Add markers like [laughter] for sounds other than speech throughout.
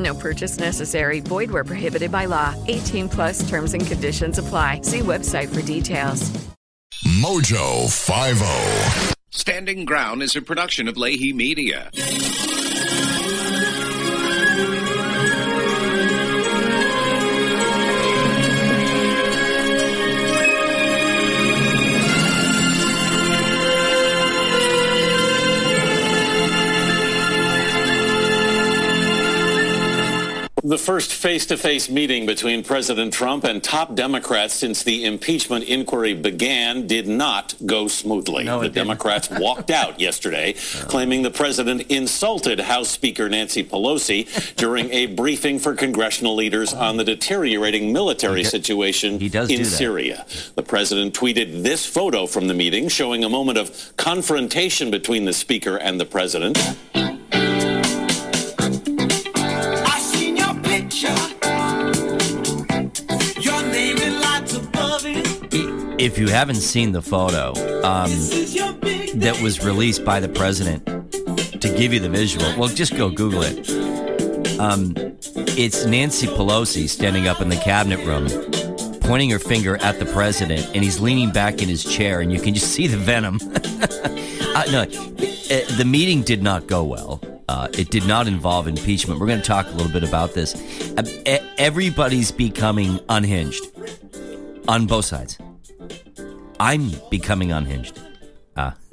No purchase necessary. Void where prohibited by law. 18 plus terms and conditions apply. See website for details. Mojo 50. Standing Ground is a production of Leahy Media. The first face to face meeting between President Trump and top Democrats since the impeachment inquiry began did not go smoothly. No, the. Democrats [laughs] walked out yesterday, claiming the president insulted House Speaker Nancy Pelosi during a briefing for congressional leaders on the deteriorating military situation in. Syria. The president tweeted this photo from the meeting showing a moment of confrontation between the speaker and the president. If you haven't seen the photo um, that was released by the president to give you the visual, well, just go Google it. Um, it's Nancy Pelosi standing up in the cabinet room, pointing her finger at the president, and he's leaning back in his chair, and you can just see the venom. [laughs] uh, no, uh, the meeting did not go well. Uh, it did not involve impeachment. We're going to talk a little bit about this. E- everybody's becoming unhinged on both sides. I'm becoming unhinged. Uh, [laughs]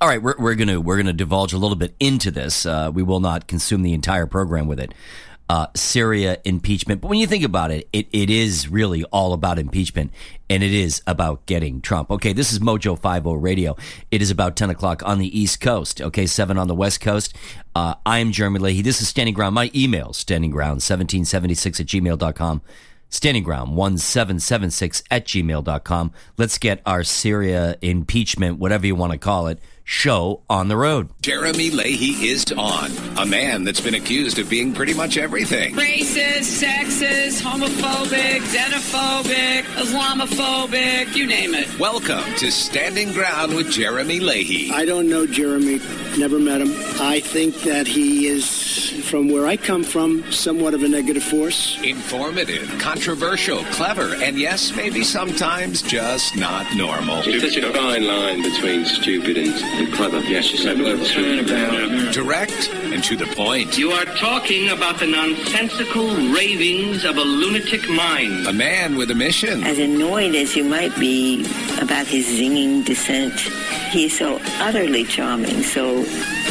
all right, we're, we're gonna we're gonna divulge a little bit into this. Uh, we will not consume the entire program with it. Uh, Syria impeachment, but when you think about it, it, it is really all about impeachment, and it is about getting Trump. Okay, this is Mojo Five O Radio. It is about ten o'clock on the East Coast. Okay, seven on the West Coast. Uh, I am Jeremy Leahy. This is Standing Ground. My email standing ground seventeen seventy six at gmail.com. dot standingground1776 at gmail.com. Let's get our Syria impeachment, whatever you want to call it, show on the road. Jeremy Leahy is on. A man that's been accused of being pretty much everything. Racist, sexist, homophobic, xenophobic, Islamophobic, you name it. Welcome to Standing Ground with Jeremy Leahy. I don't know Jeremy, never met him. I think that he is, from where I come from, somewhat of a negative force. Informative, controversial, clever, and yes, maybe sometimes just not normal. There's such a fine line between stupid and, and clever. Yes, you said turnabout. Direct and to the point. You are talking about the nonsensical ravings of a lunatic mind. A man with a mission. As annoyed as you might be about his zinging dissent, he's so utterly charming, so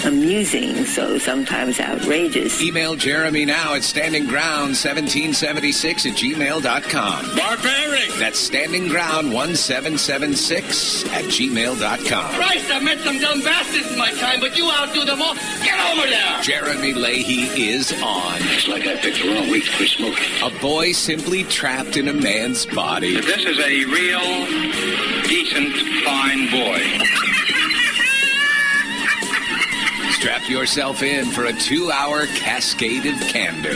amusing, so sometimes outrageous. Email Jeremy now at standingground1776 at gmail.com. Barbaric! That's standingground1776 at gmail.com. Christ, I've met some dumb bastards in my time, but you outdo them all. Get over there! Jeremy Leahy is on. It's like I picked the wrong week to quit smoking. A boy simply trapped in a man's body. This is a real, decent, fine boy. Strap yourself in for a two hour cascade of candor.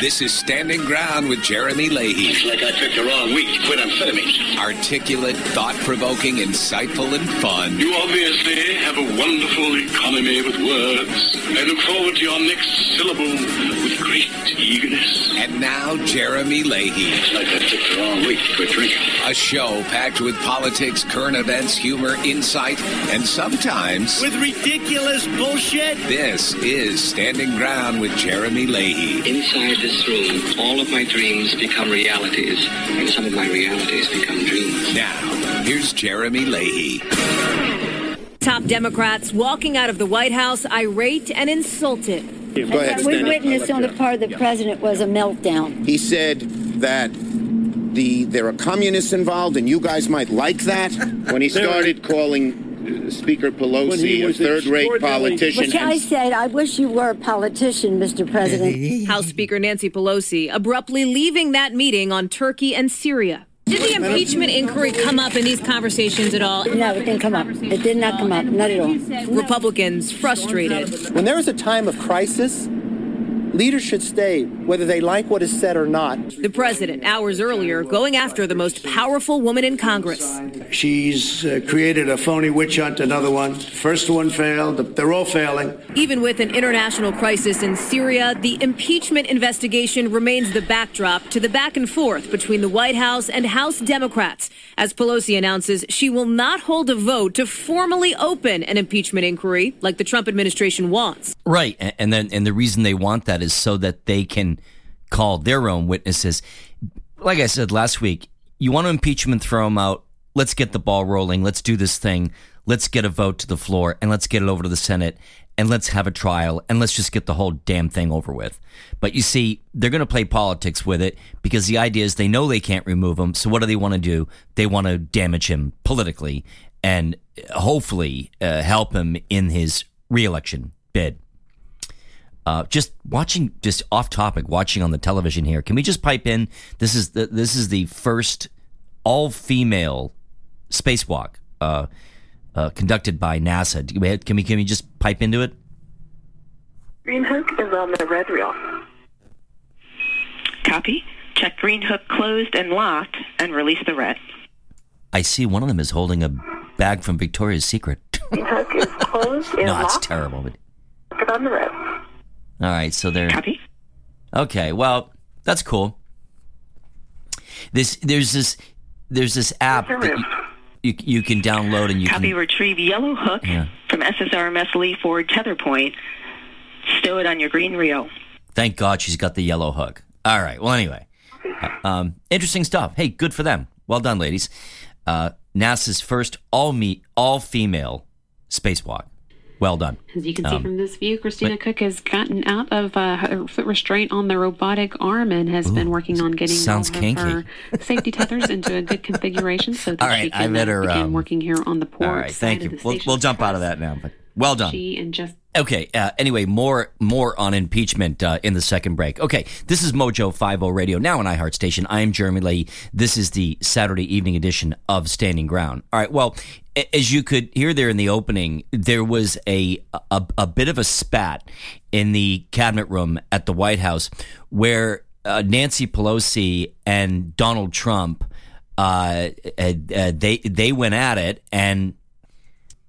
This is Standing Ground with Jeremy Leahy. It's like I picked the wrong week to quit amphetamines. Articulate, thought provoking, insightful, and fun. You obviously have a wonderful economy with words. I look forward to your next syllable with great eagerness. And now, Jeremy Leahy. It's like I picked the wrong week to quit drinking. A show packed with politics, current events, humor, insight, and sometimes. With ridiculous bullshit? This is Standing Ground with Jeremy Leahy. Inside this room, all of my dreams become realities, and some of my realities become dreams. Now, here's Jeremy Leahy. Top Democrats walking out of the White House irate and insulted. Go ahead, we witnessed on the part of the president was a meltdown. He said that the there are communists involved, and you guys might like that. When he [laughs] started calling uh, Speaker Pelosi a third-rate politician, Which I said, I wish you were a politician, Mr. President. [laughs] House Speaker Nancy Pelosi abruptly leaving that meeting on Turkey and Syria. Did the impeachment inquiry come up in these conversations at all? No, it didn't come up. It did not come up. Not at all. Republicans frustrated. When there is a time of crisis, leaders should stay, whether they like what is said or not. The president, hours earlier, going after the most powerful woman in Congress. She's uh, created a phony witch hunt, another one. First one failed. They're all failing. Even with an international crisis in Syria, the impeachment investigation remains the backdrop to the back and forth between the White House and House Democrats as Pelosi announces she will not hold a vote to formally open an impeachment inquiry like the Trump administration wants. Right, and then and the reason they want that is so that they can call their own witnesses. Like I said last week, you want to impeach him and throw him out. Let's get the ball rolling. Let's do this thing. Let's get a vote to the floor and let's get it over to the Senate and let's have a trial and let's just get the whole damn thing over with. But you see, they're going to play politics with it because the idea is they know they can't remove him. So what do they want to do? They want to damage him politically and hopefully uh, help him in his reelection bid. Uh, just watching, just off topic, watching on the television here. Can we just pipe in? This is the this is the first all female spacewalk uh, uh, conducted by NASA. Do we- Can we can we just pipe into it? Green hook is on the red reel. Copy. Check green hook closed and locked and release the red. I see one of them is holding a bag from Victoria's Secret. Green hook is [laughs] closed and no, it's terrible. But Look on the red. All right, so they're okay. Well, that's cool. This there's this there's this app that you, you you can download and you can Copy. can Retrieve yellow hook Yeah. from SSRMS Lee Ford tether point. Stow it on your green reel. Thank God she's got the yellow hook. All right. Well, anyway, uh, um, interesting stuff. Hey, good for them. Well done, ladies. Uh, NASA's first all meet all female spacewalk. Well done. As you can see Um, from this view, Christina wait. Koch has gotten out of uh, her foot restraint on the robotic arm and has been working on getting sounds all of kinky. her safety tethers into a good configuration so [laughs] that All right, she I can better, uh, begin um, working here on the port All right. Thank of you. We'll, we'll jump out of that now. But well done. She and just Okay. Uh, anyway, more more on impeachment uh, in the second break. Okay, this is Mojo Five O Radio now on iHeart Station. I am Jeremy Lee. This is the Saturday evening edition of Standing Ground. All right. Well, as you could hear there in the opening, there was a a, a bit of a spat in the cabinet room at the White House where uh, Nancy Pelosi and Donald Trump uh, uh, they they went at it and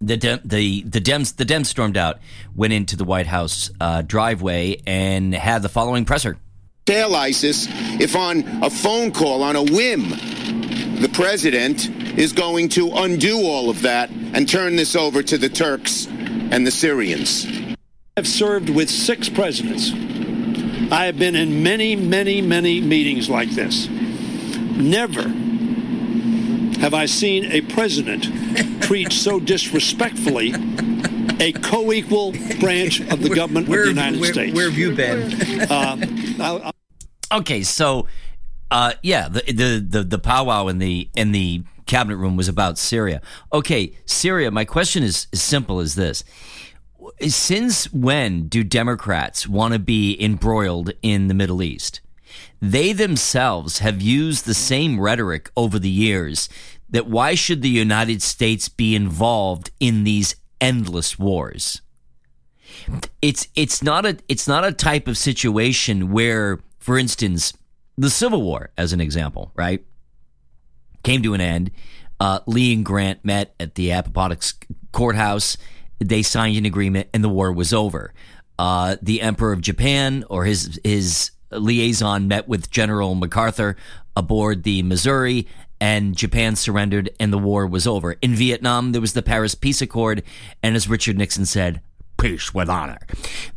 the Dem- the the Dems the Dems stormed out, went into the White House uh, driveway, and had the following presser. tell ISIS if on a phone call on a whim the president is going to undo all of that and turn this over to the Turks and the Syrians. I've served with six presidents. I have been in many, many, many meetings like this. Never have I seen a president treat so disrespectfully a co-equal branch of the government of the United where- States. where have you been? Uh, I- I- Okay, so uh, yeah, the, the the the powwow in the in the cabinet room was about Syria. Okay, Syria. My question is as simple as this: Since when do Democrats want to be embroiled in the Middle East? They themselves have used the same rhetoric over the years that why should the United States be involved in these endless wars? It's it's not a it's not a type of situation where, for instance, the Civil War, as an example, right, came to an end. Uh, Lee and Grant met at the Appomattox courthouse. They signed an agreement, and the war was over. Uh, the Emperor of Japan or his his liaison met with General MacArthur aboard the Missouri, and Japan surrendered, and the war was over. In Vietnam, there was the Paris Peace Accord, and as Richard Nixon said, peace with honor.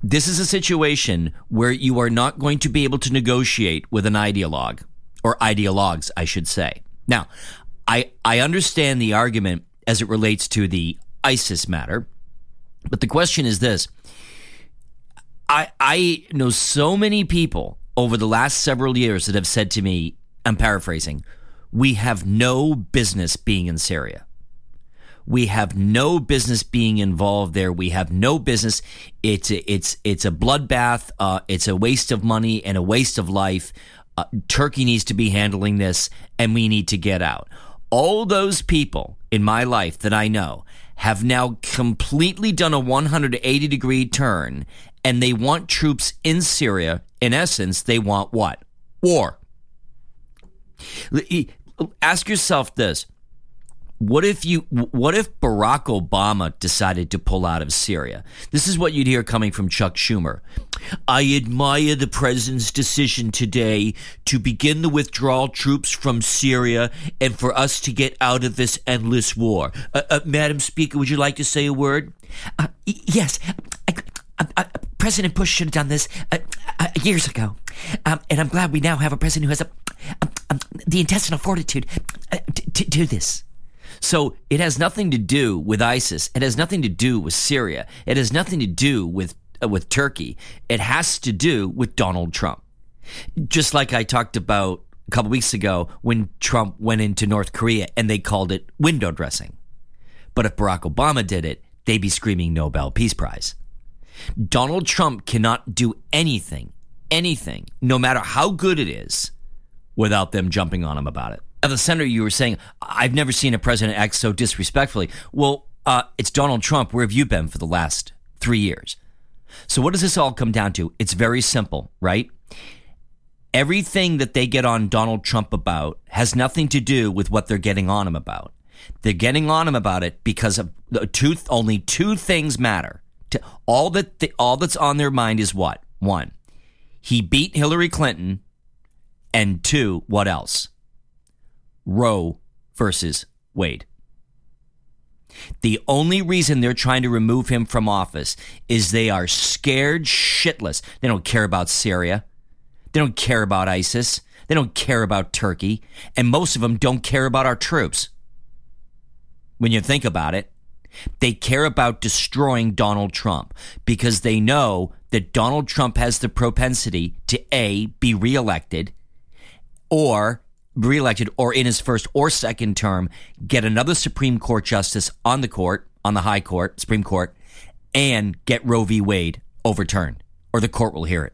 This is a situation where you are not going to be able to negotiate with an ideologue, or ideologues, I should say. Now, I, I understand the argument as it relates to the ISIS matter, but the question is this. I, I know so many people over the last several years that have said to me, I'm paraphrasing, we have no business being in Syria. We have no business being involved there. We have no business. It's a, it's it's a bloodbath. Uh, it's a waste of money and a waste of life. Uh, Turkey needs to be handling this, and we need to get out. All those people in my life that I know have now completely done a 180 degree turn, and they want troops in Syria. In essence, they want what? War. Ask yourself this what if you what if Barack Obama decided to pull out of Syria? This is what you'd hear coming from Chuck Schumer. I admire the president's decision today to begin the withdrawal troops from Syria and for us to get out of this endless war. Uh, uh, Madam Speaker, would you like to say a word? Uh, yes. President Bush should have done this uh, uh, years ago. Um, and I'm glad we now have a president who has a, um, the intestinal fortitude uh, to, to do this. So it has nothing to do with ISIS. It has nothing to do with Syria. It has nothing to do with uh, with Turkey. It has to do with Donald Trump. Just like I talked about a couple weeks ago when Trump went into North Korea and they called it window dressing. But if Barack Obama did it, they'd be screaming Nobel Peace Prize. Donald Trump cannot do anything, anything, no matter how good it is, without them jumping on him about it. Now, the senator, you were saying, I've never seen a president act so disrespectfully. Well, uh, it's Donald Trump. Where have you been for the last three years? So, what does this all come down to? It's very simple, right? Everything that they get on Donald Trump about has nothing to do with what they're getting on him about. They're getting on him about it because of two, only two things matter. All that, all that's on their mind is what? One, he beat Hillary Clinton, and two, what else? Roe versus Wade. The only reason they're trying to remove him from office is they are scared shitless. They don't care about Syria. They don't care about ISIS. They don't care about Turkey. And most of them don't care about our troops. When you think about it, they care about destroying Donald Trump because they know that Donald Trump has the propensity to A, be reelected, or reelected or in his first or second term get another Supreme Court justice on the court, on the High Court, Supreme Court, and get Roe v. Wade overturned, or the court will hear it.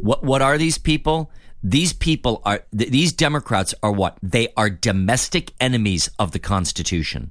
What what are these people? These people are th- these Democrats are what? They are domestic enemies of the Constitution.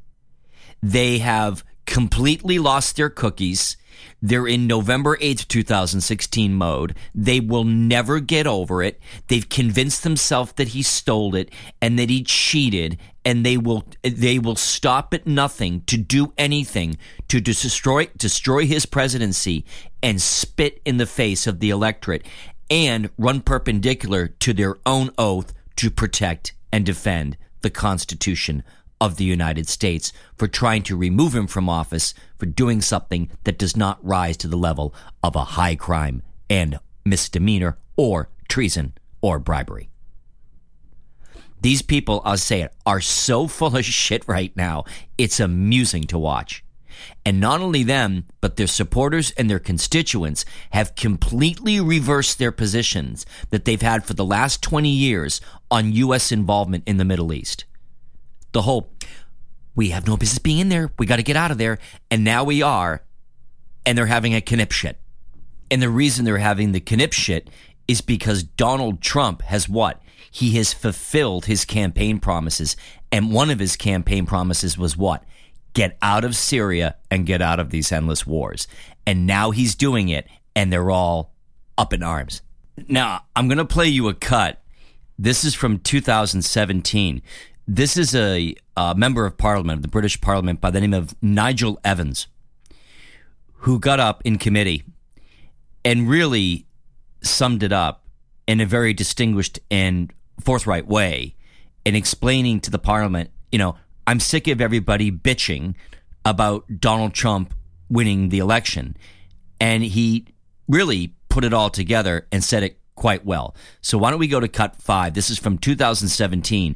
They have completely lost their cookies. They're in November 8th, 2016 mode. They will never get over it. They've convinced themselves that he stole it and that he cheated and they will they will stop at nothing to do anything to destroy destroy his presidency and spit in the face of the electorate and run perpendicular to their own oath to protect and defend the Constitution of the United States for trying to remove him from office for doing something that does not rise to the level of a high crime and misdemeanor or treason or bribery. These people, I'll say it, are so full of shit right now. It's amusing to watch. And not only them, but their supporters and their constituents have completely reversed their positions that they've had for the last 20 years on U.S. involvement in the Middle East the whole we have no business being in there. We got to get out of there. And now we are. And they're having a knip shit. And the reason they're having the knip shit is because Donald Trump has what? He has fulfilled his campaign promises. And one of his campaign promises was what? Get out of Syria and get out of these endless wars. And now he's doing it. And they're all up in arms. Now, I'm going to play you a cut. This is from 2017. This is a, a member of parliament, of the British parliament, by the name of Nigel Evans, who got up in committee and really summed it up in a very distinguished and forthright way in explaining to the parliament, you know, I'm sick of everybody bitching about Donald Trump winning the election. And he really put it all together and said it quite well. So why don't we go to cut five? This is from 2017.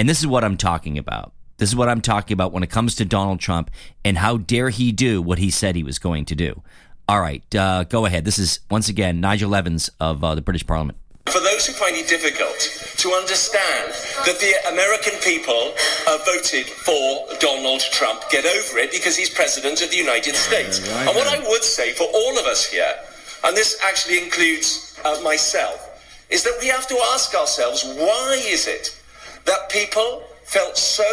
And this is what I'm talking about. This is what I'm talking about when it comes to Donald Trump and how dare he do what he said he was going to do. All right, uh, go ahead. This is once again Nigel Evans of uh, the British Parliament. For those who find it difficult to understand that the American people uh, voted for Donald Trump, get over it because he's president of the United States. right and what. I would say for all of us here, and this actually includes uh, myself, is that we have to ask ourselves why is it that people felt so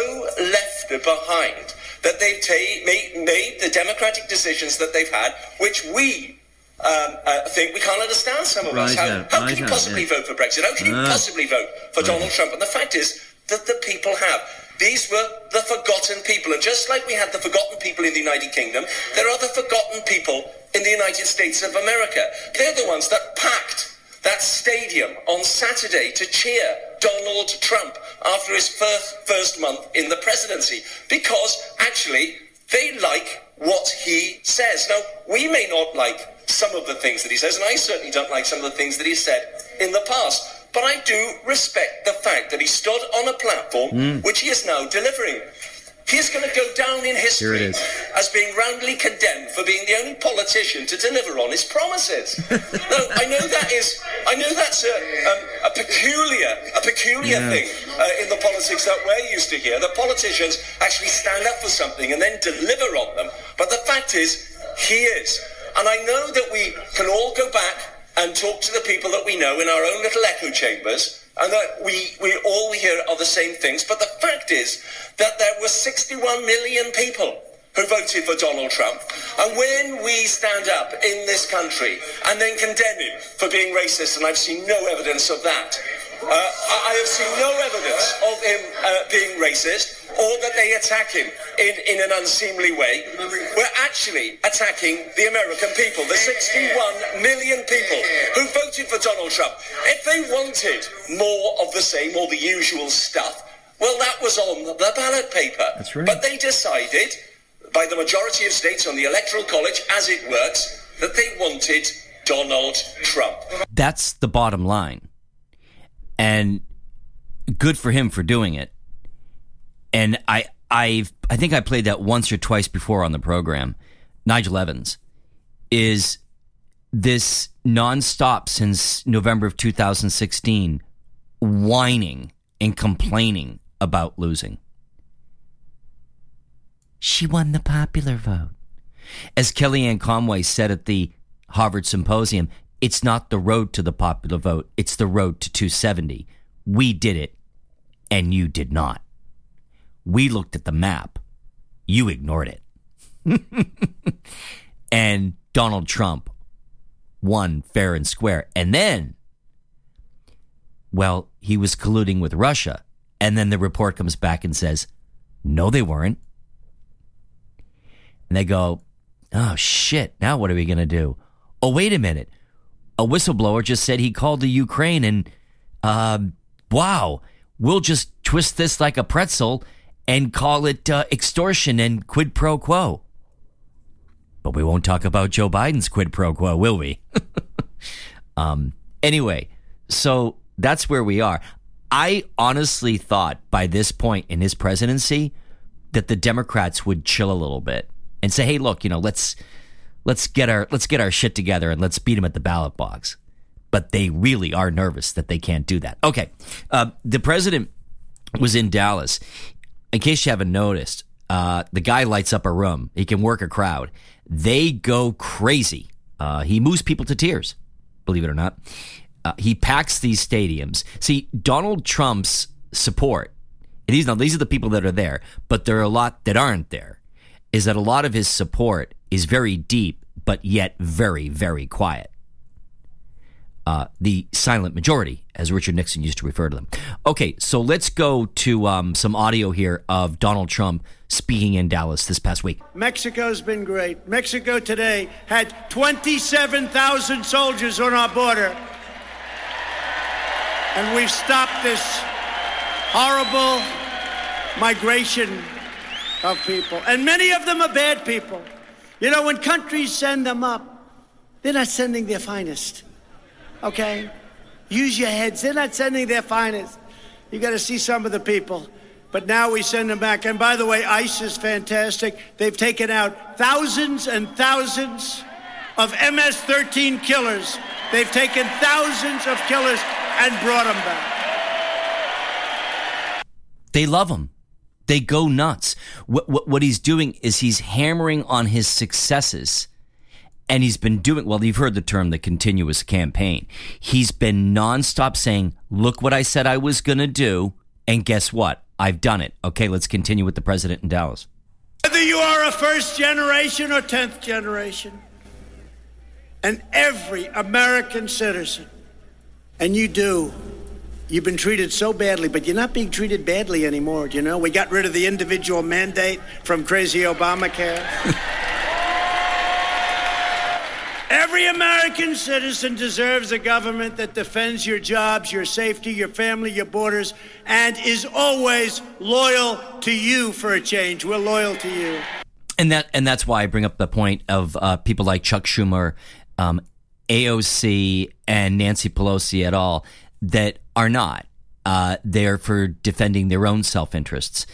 left behind that they've ta- made, made the democratic decisions that they've had, which we um, uh, think we can't understand some of us. How, out, how right can you possibly yeah. vote for Brexit? How can you Ah. possibly vote for Right. Donald Trump? And the fact is that the people have. These were the forgotten people. And just like we had the forgotten people in the United Kingdom, there are the forgotten people in the United States of America. They're the ones that packed that stadium on Saturday to cheer Donald Trump after his first, first month in the presidency because actually they like what he says. Now, we may not like some of the things that he says, and I certainly don't like some of the things that he said in the past. But I do respect the fact that he stood on a platform Mm. which he is now delivering. He's going to go down in history Here it is. as being roundly condemned for being the only politician to deliver on his promises. [laughs] no, I know that is, I know that's a, um, a peculiar, a peculiar Yeah. thing uh, in the politics that we're used to here. That politicians actually stand up for something and then deliver on them. But the fact is, he is. And I know that we can all go back and talk to the people that we know in our own little echo chambers, and that we, we all we hear are the same things. But the fact is that there were 61 million people who voted for Donald Trump. And when we stand up in this country and then condemn him for being racist, and I've seen no evidence of that, uh, I I have seen no evidence of him uh, being racist or that they attack him in, in an unseemly way. We're actually attacking the American people, the 61 million people who voted for Donald Trump. If they wanted more of the same or the usual stuff, well, that was on the ballot paper. That's right. But they decided, by the majority of states on the Electoral College, as it works, that they wanted Donald Trump. That's the bottom line. And good for him for doing it. And I I I think I played that once or twice before on the program. Nigel Evans is this nonstop since November of 2016 whining and complaining about losing. She won the popular vote. As Kellyanne Conway said at the Harvard Symposium, it's not the road to the popular vote, it's the road to 270. We did it, and you did not. We looked at the map, you ignored it. [laughs] and Donald Trump won fair and square. And then, well, he was colluding with Russia. And then the report comes back and says, no, they weren't. And they go, oh shit, now what are we going to do? Oh, wait a minute. A whistleblower just said he called the Ukraine and, um, wow, we'll just twist this like a pretzel and call it uh, extortion and quid pro quo. But we won't talk about Joe Biden's quid pro quo, will we? [laughs] um, anyway, so that's where we are. I honestly thought by this point in his presidency that the Democrats would chill a little bit and say, "Hey, look, you know, let's let's get our let's get our shit together and let's beat him at the ballot box." But they really are nervous that they can't do that. Okay, uh, the president was in Dallas. In case you haven't noticed, uh, the guy lights up a room. He can work a crowd. They go crazy. Uh, he moves people to tears. Believe it or not, uh, he packs these stadiums. See, Donald Trump's support. These now these are the people that are there, but there are a lot that aren't there. Is that a lot of his support is very deep, but yet very very quiet. Uh, the silent majority, as Richard Nixon used to refer to them. Okay, so let's go to um, some audio here of Donald Trump speaking in Dallas this past week. Mexico's been great. Mexico today had 27,000 soldiers on our border. And we've stopped this horrible migration of people. And many of them are bad people. You know, when countries send them up, they're not sending their finest. Okay? Use your heads. They're not sending their finest. You got to see some of the people. But now we send them back. And by the way, ICE is fantastic. They've taken out thousands and thousands of MS 13 killers. They've taken thousands of killers and brought them back. They love him. They go nuts. What, what, what he's doing is he's hammering on his successes. And he's been doing, well, you've heard the term the continuous campaign. He's been nonstop saying, look what I said I was going to do. And guess what? I've done it. Okay, let's continue with the president in Dallas. Whether you are a first generation or 10th generation, and every American citizen, and you do, you've been treated so badly, but you're not being treated badly anymore. Do you know, we got rid of the individual mandate from crazy Obamacare. [laughs] Every American citizen deserves a government that defends your jobs, your safety, your family, your borders, and is always loyal to you for a change. We're loyal to you. And that and that's why I bring up the point of uh, people like Chuck Schumer, um, AOC, and Nancy Pelosi at all that are not. Uh, there for defending their own self interests.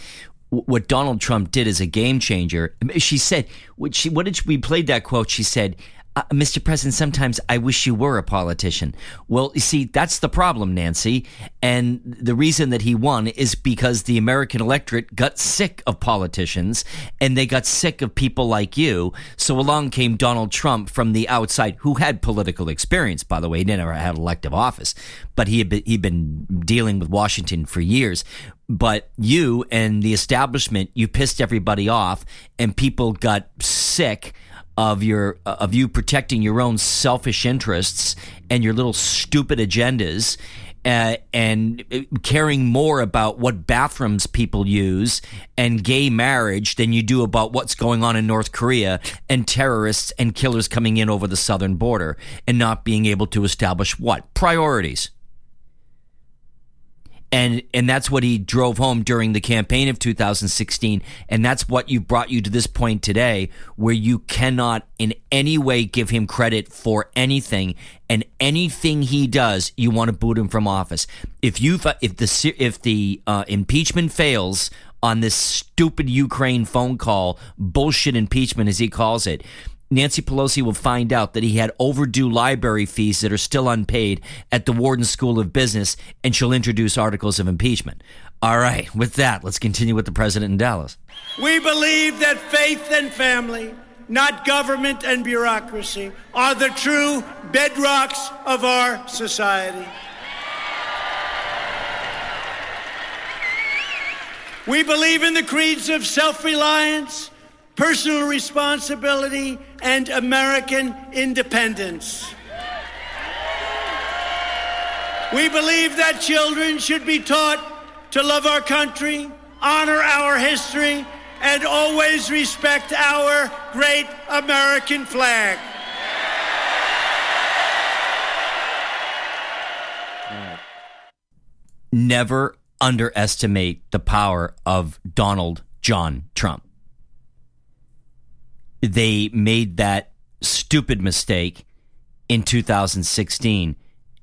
What Donald Trump did is a game changer. She said, what, she, what did she, we played that quote? She said, uh, Mr. President, sometimes I wish you were a politician. Well, you see, that's the problem, Nancy. And the reason that he won is because the American electorate got sick of politicians and they got sick of people like you. So along came Donald Trump from the outside, who had political experience, by the way. He never had elective office, but he had been, he'd been dealing with Washington for years but you and the establishment you pissed everybody off and people got sick of your of you protecting your own selfish interests and your little stupid agendas uh, and caring more about what bathrooms people use and gay marriage than you do about what's going on in North Korea and terrorists and killers coming in over the southern border and not being able to establish what? Priorities and and that's what he drove home during the campaign of 2016 and that's what you brought you to this point today where you cannot in any way give him credit for anything and anything he does you want to boot him from office. If you if the if the uh, impeachment fails on this stupid Ukraine phone call bullshit impeachment as he calls it Nancy Pelosi will find out that he had overdue library fees that are still unpaid at the Wharton School of Business, and she'll introduce articles of impeachment. All right, with that, let's continue with the president in Dallas. We believe that faith and family, not government and bureaucracy, are the true bedrocks of our society. We believe in the creeds of self reliance personal responsibility, and American independence. We believe that children should be taught to love our country, honor our history, and always respect our great American flag. Never underestimate the power of Donald John Trump they made that stupid mistake in 2016,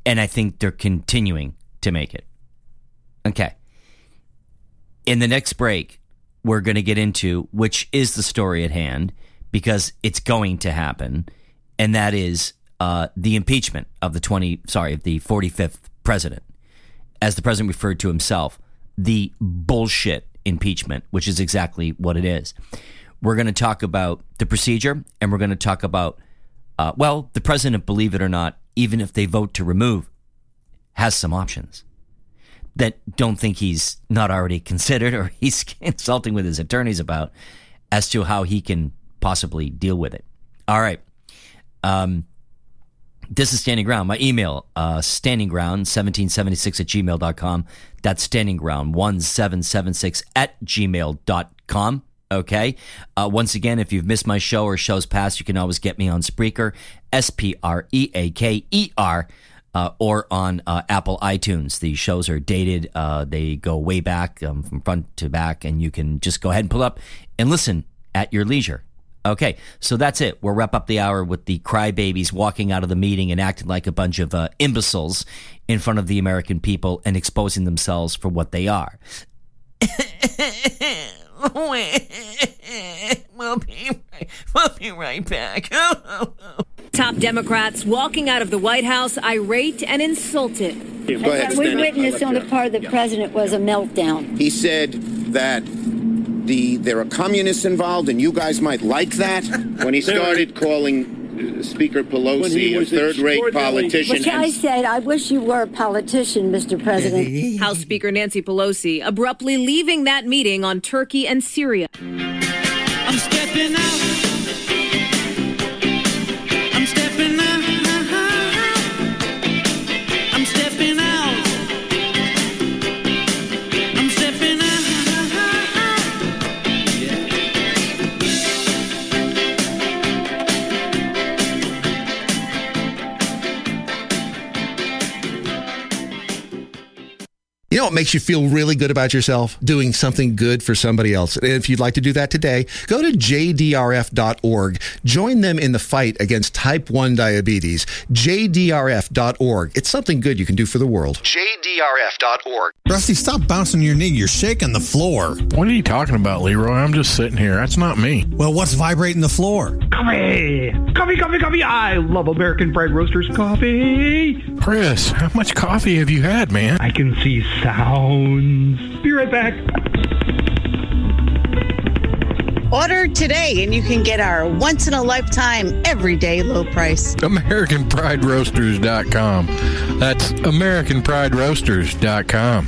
and I think they're continuing to make it. Okay. In the next break, we're going to get into which is the story at hand because it's going to happen, and that is uh, the impeachment of the 20, sorry, of the 45th president. As the president referred to himself, the bullshit impeachment, which is exactly what it is. We're going to talk about the procedure and we're going to talk about, uh, well, the president, believe it or not, even if they vote to remove, has some options that don't think he's not already [laughs] considered or he's [laughs] consulting with his attorneys about as to how he can possibly deal with it. All right. Um, this is Standing Ground. My email, uh, standingground1776 at gmail.com. That's standingground1776 at gmail.com. Okay. Uh, once again, if you've missed my show or shows past, you can always get me on Spreaker, S P R E A K E R, uh, or on uh, Apple iTunes. The shows are dated, uh, they go way back um, from front to back, and you can just go ahead and pull up and listen at your leisure. Okay, so that's it. We'll wrap up the hour with the crybabies walking out of the meeting and acting like a bunch of uh, imbeciles in front of the American people and exposing themselves for what they are. [laughs] [laughs] we'll be right, we'll be right back. [laughs] Top Democrats walking out of the White House irate and insulted. What we witnessed on the part of the president was a meltdown. He said that the there are communists involved, and you guys might like that. When he started calling Speaker Pelosi he a third-rate politician, Which I said, I wish you were a politician, Mr. President. [laughs] House Speaker Nancy Pelosi abruptly leaving that meeting on Turkey and Syria. I'm stepping out. What makes you feel really good about yourself? Doing something good for somebody else. And if you'd like to do that today, go to jdrf.org. Join them in the fight against type 1 diabetes. jdrf.org. It's something good you can do for the world. jdrf.org. Rusty, stop bouncing your knee. You're shaking the floor. What are you talking about, Leroy? I'm just sitting here. That's not me. Well, what's vibrating the floor? Coffee! Coffee, coffee, coffee! I love American Pride Roasters coffee! Chris, how much coffee have you had, man? I can see sounds. Be right back. Order today and you can get our once in a lifetime, everyday low price. AmericanPrideRoasters.com. That's AmericanPrideRoasters.com.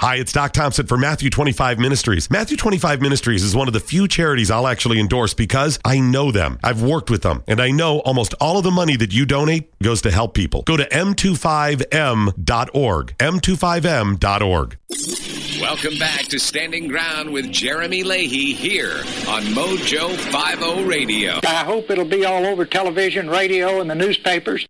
Hi, it's Doc Thompson for Matthew 25 Ministries. Matthew 25 Ministries is one of the few charities I'll actually endorse because I know them. I've worked with them, and I know almost all of the money that you donate goes to help people. Go to m25m.org. m25m.org. Welcome back to Standing Ground with Jeremy Leahy here on Mojo 50 Radio. I hope it'll be all over television, radio, and the newspapers.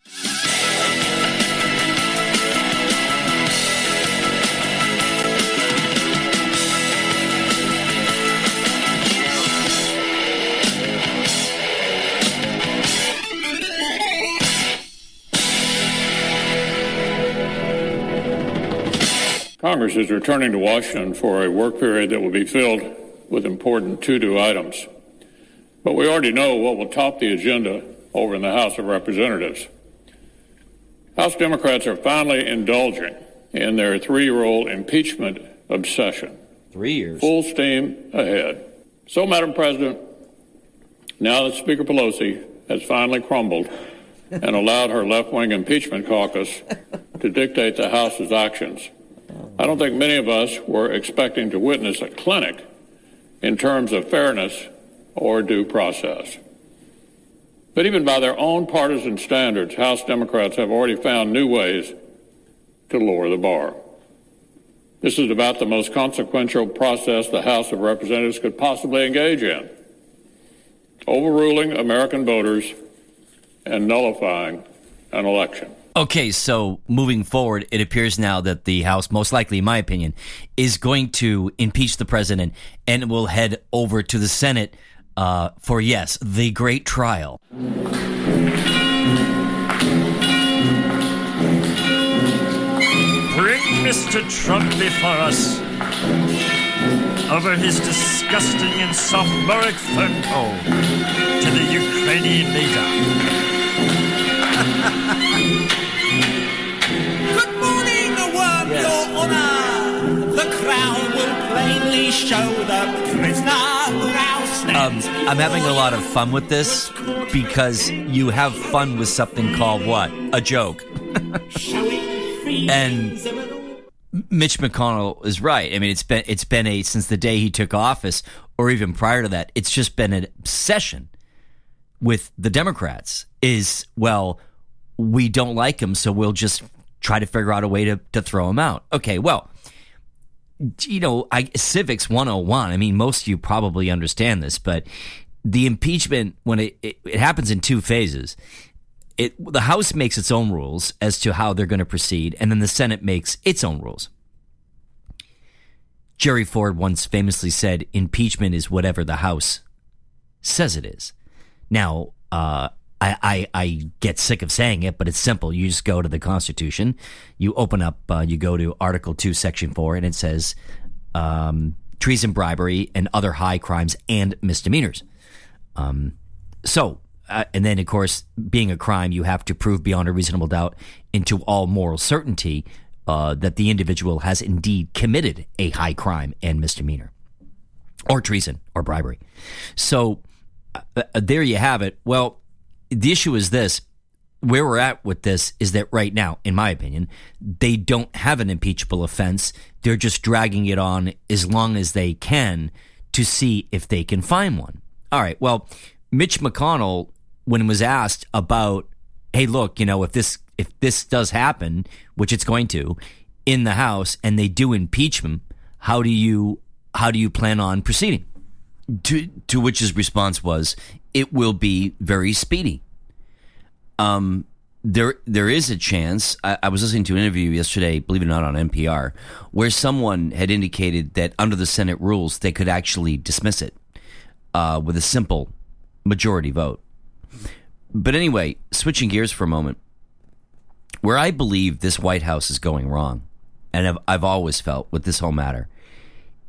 Congress is returning to Washington for a work period that will be filled with important to-do items. But we already know what will top the agenda over in the House of Representatives. House Democrats are finally indulging in their three-year-old impeachment obsession. Three years. Full steam ahead. So, Madam President, now that Speaker Pelosi has finally crumbled and allowed her left-wing impeachment caucus to dictate the House's actions, I don't think many of us were expecting to witness a clinic in terms of fairness or due process. But even by their own partisan standards, House Democrats have already found new ways to lower the bar. This is about the most consequential process the House of Representatives could possibly engage in overruling American voters and nullifying an election. Okay, so moving forward, it appears now that the House, most likely, in my opinion, is going to impeach the president and will head over to the Senate uh, for, yes, the great trial. Bring Mr. Trump before us. over his disgusting and sophomoric phone call to the Ukrainian leader. [laughs] Will plainly show prisoner Um. I'm having a lot of fun with this because you have fun with something called what? A joke. [laughs] and Mitch McConnell is right. I mean, it's been it's been a since the day he took office, or even prior to that, it's just been an obsession with the Democrats. Is well, we don't like him, so we'll just try to figure out a way to to throw him out. Okay, well, you know, I, civics 101. I mean, most of you probably understand this, but the impeachment when it, it, it happens in two phases. It, the House makes its own rules as to how they're going to proceed, and then the Senate makes its own rules. Jerry Ford once famously said, "Impeachment is whatever the House says it is." Now, uh, I, I I get sick of saying it, but it's simple. You just go to the Constitution, you open up, uh, you go to Article Two, Section Four, and it says um, treason, bribery, and other high crimes and misdemeanors. Um, so, uh, and then of course, being a crime, you have to prove beyond a reasonable doubt into all moral certainty uh, that the individual has indeed committed a high crime and misdemeanor, or treason, or bribery. So, uh, uh, there you have it. Well, the issue is this. Where we're at with this is that right now, in my opinion, they don't have an impeachable offense. They're just dragging it on as long as they can to see if they can find one. All right. Well, Mitch McConnell, when was asked about, hey, look, you know, if this if this does happen, which it's going to, in the House, and they do impeach him, how do you how do you plan on proceeding? To to which his response was, it will be very speedy. Um, there there is a chance. I, I was listening to an interview yesterday, believe it or not, on NPR, where someone had indicated that under the Senate rules, they could actually dismiss it uh, with a simple majority vote. But anyway, switching gears for a moment, where I believe this White House is going wrong, and I've, I've always felt with this whole matter,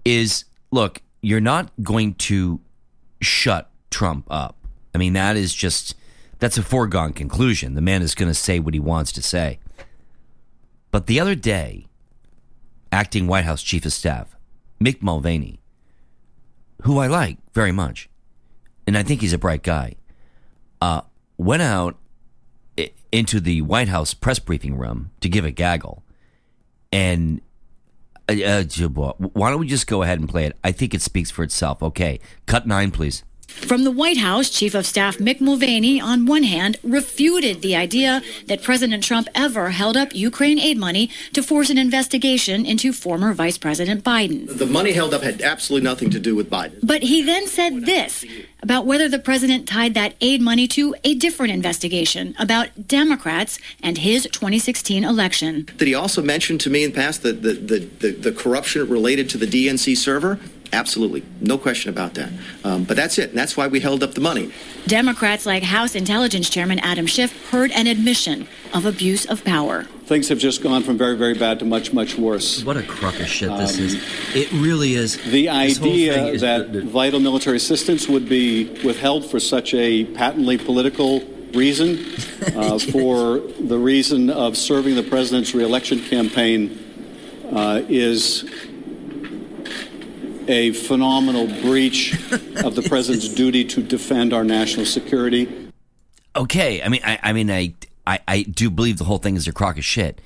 is look, you're not going to shut Trump up. I mean, that is just that's a foregone conclusion. The man is going to say what he wants to say. But the other day, acting White House Chief of Staff, Mick Mulvaney, who I like very much, and I think he's a bright guy, uh, went out into the White House press briefing room to give a gaggle. And uh, uh, why don't we just go ahead and play it? I think it speaks for itself. Okay, cut nine, please. From the White House, Chief of Staff Mick Mulvaney, on one hand, refuted the idea that President Trump ever held up Ukraine aid money to force an investigation into former Vice President Biden. The money held up had absolutely nothing to do with Biden. But he then said this about whether the president tied that aid money to a different investigation about Democrats and his 2016 election. Did he also mention to me in the past the, the, the, the, the corruption related to the DNC server? Absolutely. No question about that. Um, but that's it. And that's why we held up the money. Democrats like House Intelligence Chairman Adam Schiff heard an admission of abuse of power. Things have just gone from very, very bad to much, much worse. What a crock of shit this Um, is. It really is. The idea is- that vital military assistance would be withheld for such a patently political reason, [laughs] uh, for the reason of serving the president's reelection campaign, uh, is a phenomenal breach [laughs] of the president's duty to defend our national security. okay. I mean, I, I mean, I, I, I do believe the whole thing is a crock of shit.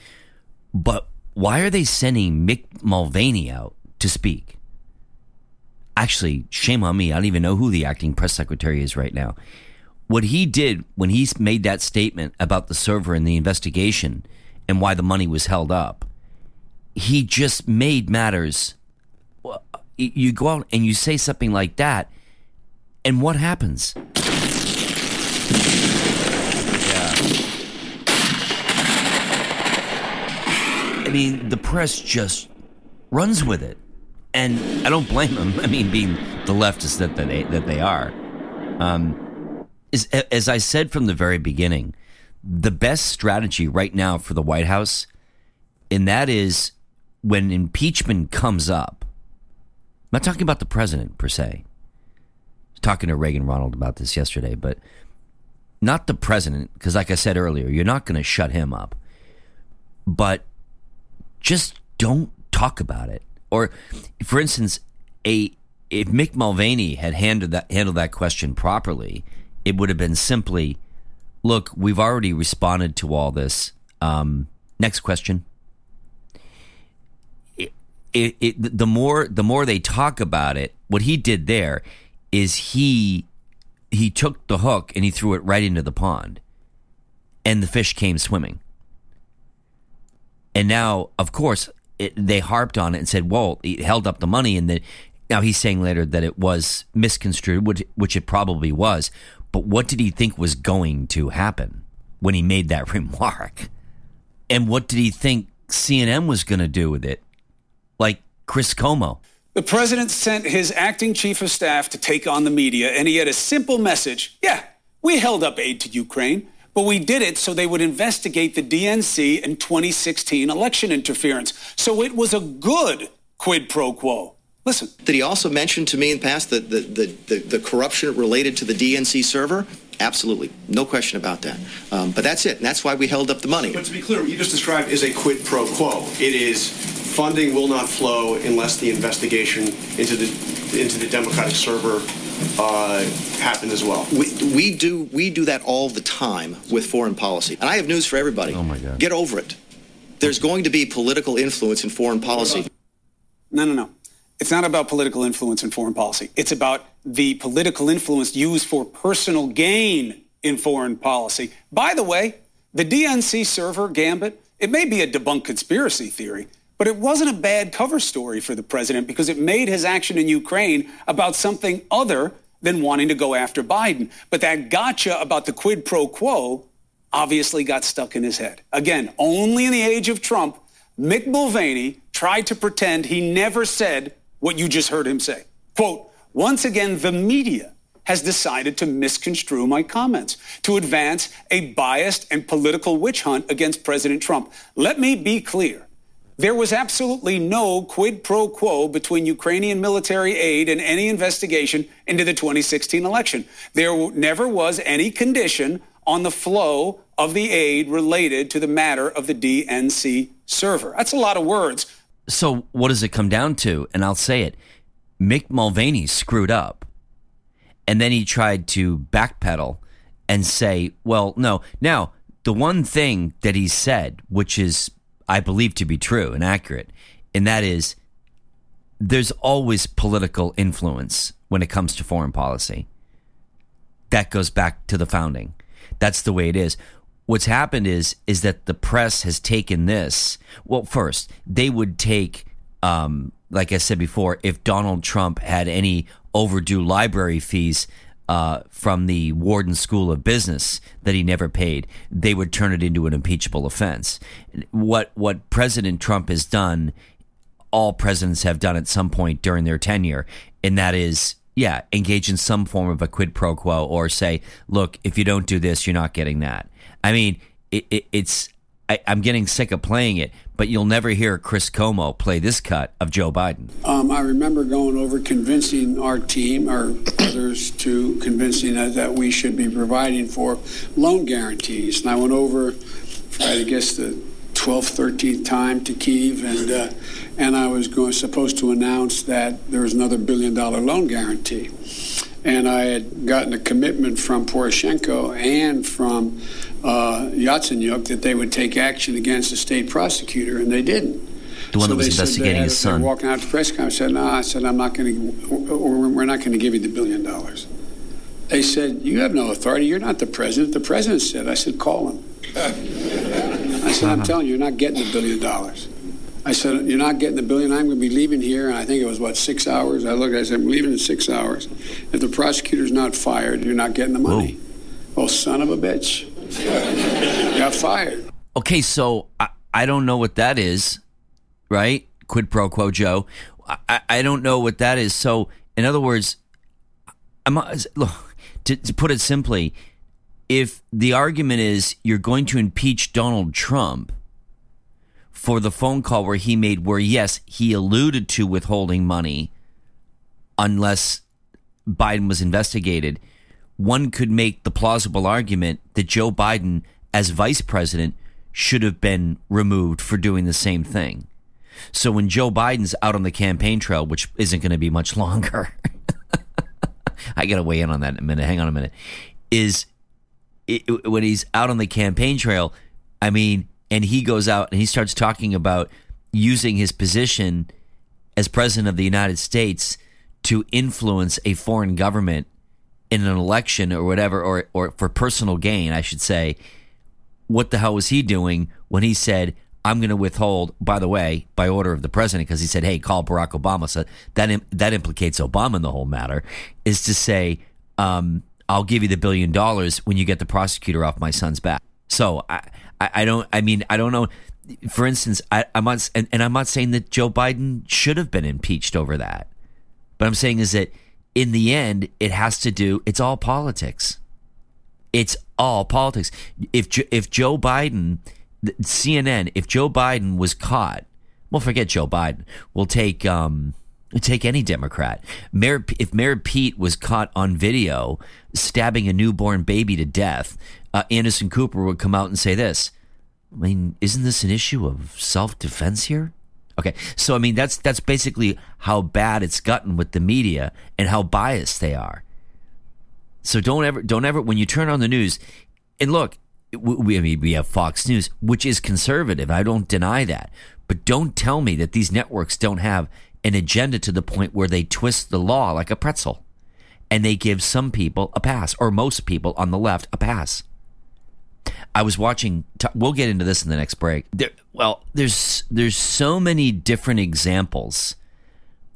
But why are they sending Mick Mulvaney out to speak? Actually, shame on me. I don't even know who the acting press secretary is right now. What he did when he made that statement about the server and the investigation and why the money was held up, he just made matters. You go out and you say something like that, and what happens? I mean, the press just runs with it, and I don't blame them. [laughs] I mean, being the leftists that they that they are, um, as I said from the very beginning, the best strategy right now for the White House, and that is when impeachment comes up, not talking about the president per se. Talking to Reagan Ronald about this yesterday, but not the president, because like I said earlier, you're not going to shut him up. But just don't talk about it. Or, for instance, a if Mick Mulvaney had handled that handled that question properly, it would have been simply, "Look, we've already responded to all this. Um, next question." It, it, the more the more they talk about it, what he did there is he he took the hook and he threw it right into the pond, and the fish came swimming. And now, of course, it, they harped on it and said, "Well, he held up the money," and that now he's saying later that it was misconstrued, which, which it probably was. But what did he think was going to happen when he made that [laughs] remark? And what did he think CNN was going to do with it? Like Chris Cuomo. The president sent his acting chief of staff to take on the media, and he had a simple message. Yeah, we held up aid to Ukraine, but we did it so they would investigate the DNC and 2016 election interference. So it was a good quid pro quo. Listen. Did he also mention to me in the past the, the, the, the, the corruption related to the DNC server? Absolutely. No question about that. Um, but that's it. And that's why we held up the money. But to be clear, what you just described is a quid pro quo. It is funding will not flow unless the investigation into the into the Democratic server uh, happened as well. We, we do we do that all the time with foreign policy. And I have news for everybody. Oh my God. Get over it. There's going to be political influence in foreign policy. No, no, no. It's not about political influence in foreign policy. It's about the political influence used for personal gain in foreign policy. By the way, the DNC server gambit, it may be a debunked conspiracy theory, but it wasn't a bad cover story for the president because it made his action in Ukraine about something other than wanting to go after Biden. But that gotcha about the quid pro quo obviously got stuck in his head. Again, only in the age of Trump, Mick Mulvaney tried to pretend he never said what you just heard him say. Quote, once again, the media has decided to misconstrue my comments to advance a biased and political witch hunt against President Trump. Let me be clear. There was absolutely no quid pro quo between Ukrainian military aid and any investigation into the 2016 election. There never was any condition on the flow of the aid related to the matter of the DNC server. That's a lot of words. So what does it come down to? And I'll say it. Mick Mulvaney screwed up. And then he tried to backpedal and say, well, no. Now, the one thing that he said, which is, I believe to be true and accurate, and that is there's always political influence when it comes to foreign policy. That goes back to the founding. That's the way it is what's happened is is that the press has taken this. Well, first they would take, um, like I said before, if Donald Trump had any overdue library fees. Uh, from the Wharton School of Business that he never paid, they would turn it into an impeachable offense. What what President Trump has done, all presidents have done at some point during their tenure, and that is yeah, engage in some form of a quid pro quo or say, look, if you don't do this, you're not getting that. I mean, it, it, it's I, am getting sick of playing it, but you'll never hear Chris Cuomo play this cut of Joe Biden. Um, I remember going over convincing our team or [coughs] others to convincing us that we should be providing for loan guarantees. And I went over, I guess, the 12th, 13th time to Kiev, and uh, and I was going supposed to announce that there was another billion dollar loan guarantee. And I had gotten a commitment from Poroshenko and from uh, Yatsenyuk that they would take action against the state prosecutor, and they didn't. The one so that was investigating his son. walking out to press conference, said, "No," I said, "I'm not going to, or we're not going to give you the billion dollars." They said, "You have no authority. You're not the president." The president said, "I said, call him." I said, "I'm telling you, you're not getting the billion dollars." I said, "You're not getting the billion. I'm going to be leaving here." And I think it was what six hours. I looked. I said, "I'm leaving in six hours. If the prosecutor's not fired, you're not getting the money." Oh, son of a bitch! [laughs] Got fired. Okay, so I, I don't know what that is, right? Quid pro quo, Joe. I, I don't know what that is. So, in other words, I'm look, to, to put it simply, if the argument is you're going to impeach Donald Trump for the phone call where he made, where yes, he alluded to withholding money unless Biden was investigated, one could make the plausible argument that Joe Biden, as vice president, should have been removed for doing the same thing. So when Joe Biden's out on the campaign trail, which isn't going to be much [laughs] longer, I got to weigh in on that in a minute. Hang on a minute. Is it, when he's out on the campaign trail, I mean, and he goes out and he starts talking about using his position as president of the United States to influence a foreign government in an election or whatever, or, or for personal gain, I should say. What the hell was he doing when he said, I'm going to withhold, by the way, by order of the president, because he said, hey, call Barack Obama. So that, that implicates Obama in the whole matter, is to say, um, I'll give you the billion dollars when you get the prosecutor off my son's back. So I, I, I don't, I mean, I don't know. For instance, I, I'm not, and, and I'm not saying that Joe Biden should have been impeached over that. But I'm saying is that in the end, it has to do, it's all politics. It's all politics. If, if Joe Biden, CNN, if Joe Biden was caught, well, forget Joe Biden. We'll take, um, take any Democrat. Mayor, if Mayor Pete was caught on video stabbing a newborn baby to death, uh, Anderson Cooper would come out and say this. I mean, isn't this an issue of self defense here? Okay, so I mean that's that's basically how bad it's gotten with the media and how biased they are. So don't ever don't ever when you turn on the news, and look, we I mean, we have Fox News, which is conservative. I don't deny that, but don't tell me that these networks don't have an agenda to the point where they twist the law like a pretzel, and they give some people a pass or most people on the left a pass. I was watching. We'll get into this in the next break. There, well, there's there's so many different examples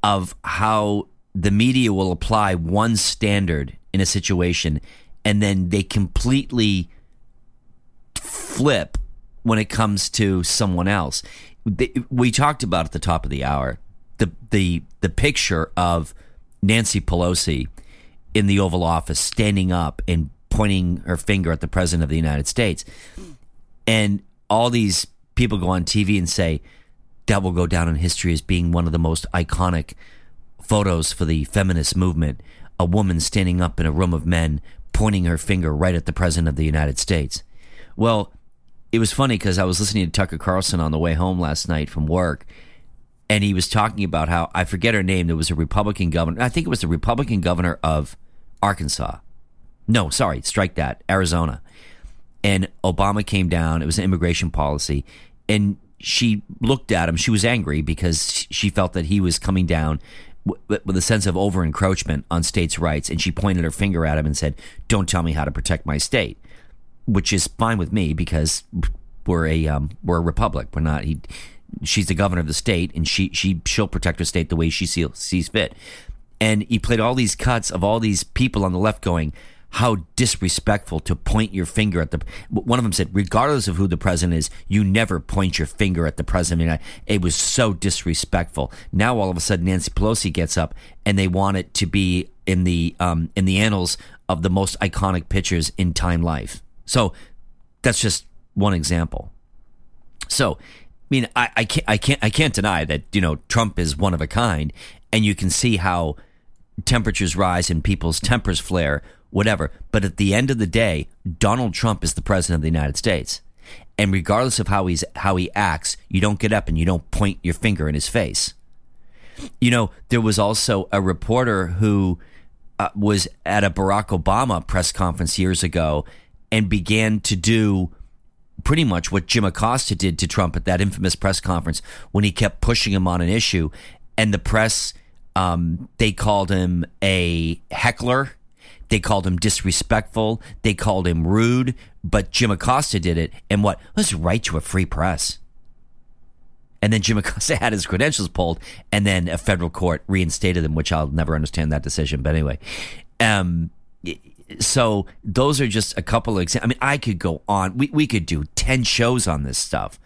of how the media will apply one standard in a situation, and then they completely flip when it comes to someone else. We talked about at the top of the hour the the the picture of Nancy Pelosi in the Oval Office standing up and pointing her finger at the president of the United States. And all these people go on TV and say that will go down in history as being one of the most iconic photos for the feminist movement. A woman standing up in a room of men pointing her finger right at the president of the United States. Well, it was funny because I was listening to Tucker Carlson on the way home last night from work, and he was talking about how I forget her name. There was a Republican governor. I think it was the Republican governor of Arkansas no, sorry, strike that. Arizona. And Obama came down. It was an immigration policy. And she looked at him. She was angry because she felt that he was coming down with a sense of over encroachment on states' rights. And she pointed her finger at him and said, Don't tell me how to protect my state, which is fine with me because we're a, um, we're a republic. We're not, he, she's the governor of the state and she, she, she'll protect her state the way she sees fit. And he played all these cuts of all these people on the left going, how disrespectful to point your finger at the. One of them said, regardless of who the president is, you never point your finger at the president. It was so disrespectful. Now all of a sudden, Nancy Pelosi gets up and they want it to be in the um, in the annals of the most iconic pictures in time life. So that's just one example. So, I mean, I, I can't I can't I can't deny that you know Trump is one of a kind, and you can see how temperatures rise and people's tempers flare whatever. But at the end of the day, Donald Trump is the president of the United States. And regardless of how he's how he acts, you don't get up and you don't point your finger in his face. You know, there was also a reporter who uh, was at a Barack Obama press conference years ago and began to do pretty much what Jim Acosta did to Trump at that infamous press conference when he kept pushing him on an issue, and the press um, they called him a heckler they called him disrespectful. They called him rude. But Jim Acosta did it. And what? Let's right to a free press. And then Jim Acosta [laughs] had his credentials pulled, and then a federal court reinstated him, which I'll never understand that decision. But anyway, um, so those are just a couple of examples. I mean, I could go on. We we could do ten shows on this stuff.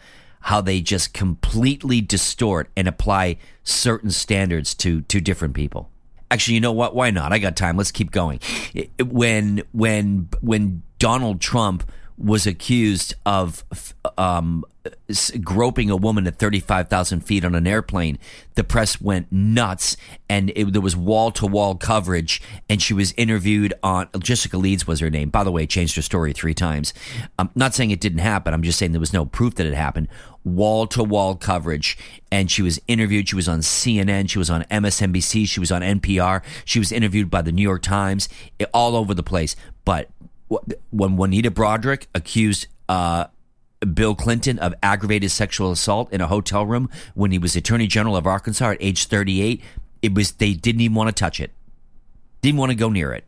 How they just completely distort and apply certain standards to to different people. Actually, you know what? Why not? I got time. Let's keep going. When when when Donald Trump was accused of um, groping a woman at 35,000 feet on an airplane. The press went nuts and it, there was wall to wall coverage. And she was interviewed on Jessica Leeds was her name. By the way, changed her story three times. I'm not saying it didn't happen. I'm just saying there was no proof that it happened. Wall to wall coverage. And she was interviewed. She was on CNN. She was on MSNBC. She was on NPR. She was interviewed by the New York Times, eh, all over the place. But when Juanita Broaddrick accused uh, Bill Clinton of aggravated sexual assault in a hotel room when he was Attorney General of Arkansas at age 38, it was they didn't even want to touch it, didn't want to go near it.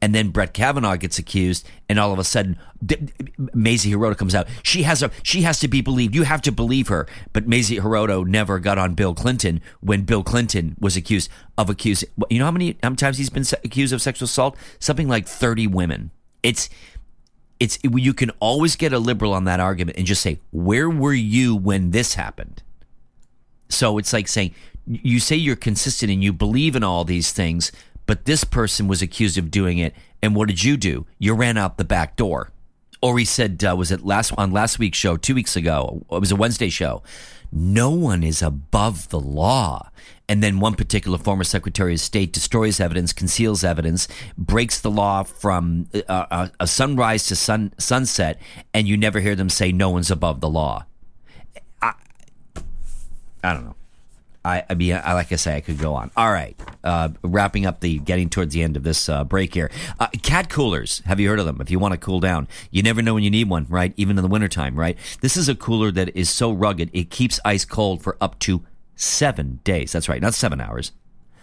And then Brett Kavanaugh gets accused, and all of a sudden, D- Mazie Hirono comes out. She has a she has to be believed. You have to believe her. But Mazie Hirono never got on Bill Clinton when Bill Clinton was accused of accusing. You know how many how many times he's been se- accused of sexual assault? Something like thirty women. It's it's you can always get a liberal on that argument and just say, "Where were you when this happened?" So it's like saying you say you're consistent and you believe in all these things, but this person was accused of doing it, and what did you do? You ran out the back door. Or he said, uh, was it last on last week's show, two weeks ago? It was a Wednesday show. No one is above the law. And then one particular former Secretary of State destroys evidence, conceals evidence, breaks the law from uh, a, a sunrise to sun, sunset, and you never hear them say no one's above the law. I, I don't know. I, I mean, I, like I say, I could go on. All right, uh, wrapping up the getting towards the end of this uh, break here. Uh, cat coolers. Have you heard of them? If you want to cool down, you never know when you need one, right? Even in the wintertime, right? This is a cooler that is so rugged it keeps ice cold for up to seven days. That's right, not seven hours.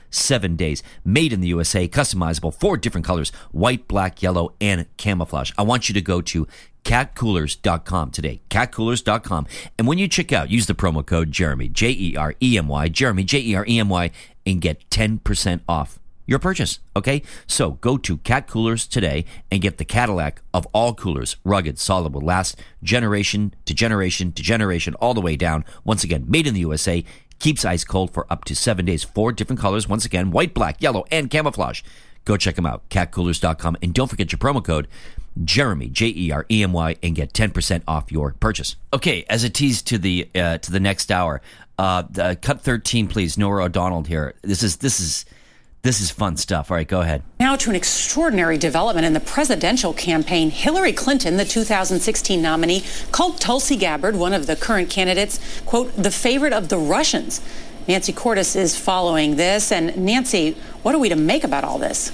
Seven days. Made in the USA, customizable, four different colors white, black, yellow, and camouflage. I want you to go to catcoolers.com today. Catcoolers.com. And when you check out, use the promo code Jeremy, J E R E M Y, Jeremy, J E R E M Y, and get 10% off your purchase. Okay? So go to Cat Coolers today and get the Cadillac of all coolers. Rugged, solid, will last generation to generation to generation, all the way down. Once again, made in the USA. Keeps ice cold for up to seven days. Four different colors. Once again, white, black, yellow, and camouflage. Go check them out. Catcoolers.com. And don't forget your promo code Jeremy J E R E M Y and get ten percent off your purchase. Okay, as a tease to the uh, to the next hour, uh, the, cut thirteen, please. Norah O'Donnell here. This is this is this is fun stuff. All right, go ahead. Now to an extraordinary development in the presidential campaign. Hillary Clinton, the 2016 nominee, called Tulsi Gabbard, one of the current candidates, quote, the favorite of the Russians. Nancy Cordes is following this. And Nancy, what are we to make about all this?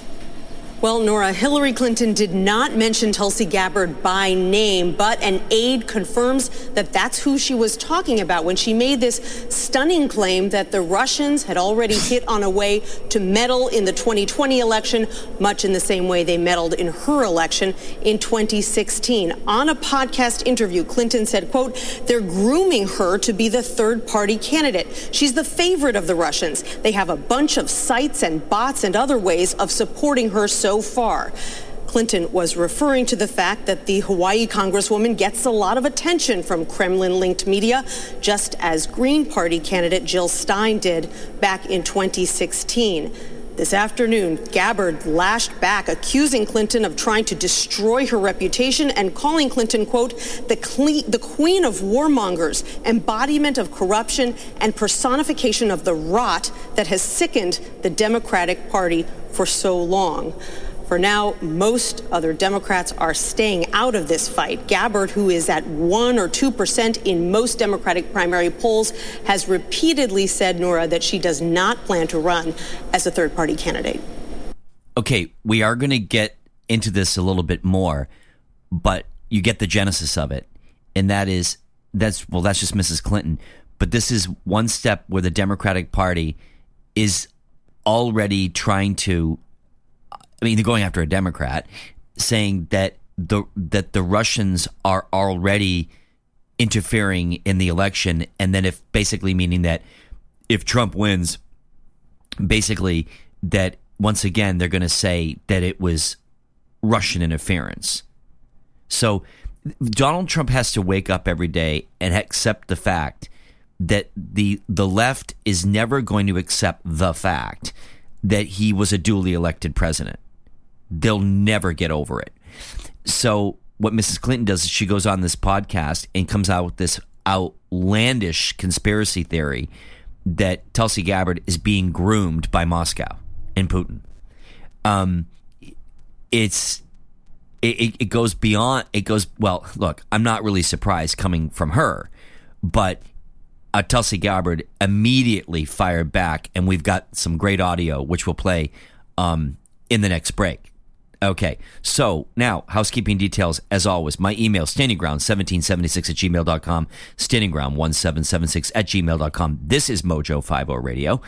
Well, Norah, Hillary Clinton did not mention Tulsi Gabbard by name, but an aide confirms that that's who she was talking about when she made this stunning claim that the Russians had already [laughs] hit on a way to meddle in the 2020 election, much in the same way they meddled in her election in 2016. On a podcast interview, Clinton said, quote, they're grooming her to be the third party candidate. She's the favorite of the Russians. They have a bunch of sites and bots and other ways of supporting her so far. Clinton was referring to the fact that the Hawaii Congresswoman gets a lot of attention from Kremlin linked media, just as Green Party candidate Jill Stein did back in 2016. This afternoon, Gabbard lashed back, accusing Clinton of trying to destroy her reputation and calling Clinton, quote, the, cle- the queen of warmongers, embodiment of corruption, and personification of the rot that has sickened the Democratic Party for so long. For now, most other Democrats are staying out of this fight. Gabbard, who is at 1 or 2 percent in most Democratic primary polls, has repeatedly said, Norah, that she does not plan to run as a third party candidate. Okay, we are going to get into this a little bit more, but you get the genesis of it. And that is, that's, well, that's just Mrs. Clinton. But this is one step where the Democratic Party is already trying to I mean, they're going after a Democrat, saying that the that the Russians are already interfering in the election, and then if basically meaning that if Trump wins, basically that once again they're going to say that it was Russian interference. So Donald Trump has to wake up every day and accept the fact that the the left is never going to accept the fact that he was a duly elected president. They'll never get over it. So what Mrs. Clinton does is she goes on this podcast and comes out with this outlandish conspiracy theory that Tulsi Gabbard is being groomed by Moscow and Putin. Um, it's it, it goes beyond. It goes well. Look, I'm not really surprised coming from her, but uh, Tulsi Gabbard immediately fired back, and we've got some great audio, which we'll play um, in the next break. Okay, so now housekeeping details as always. My email, standingground1776 at gmail.com, standingground1776 at gmail.com. This is Mojo 50 Radio.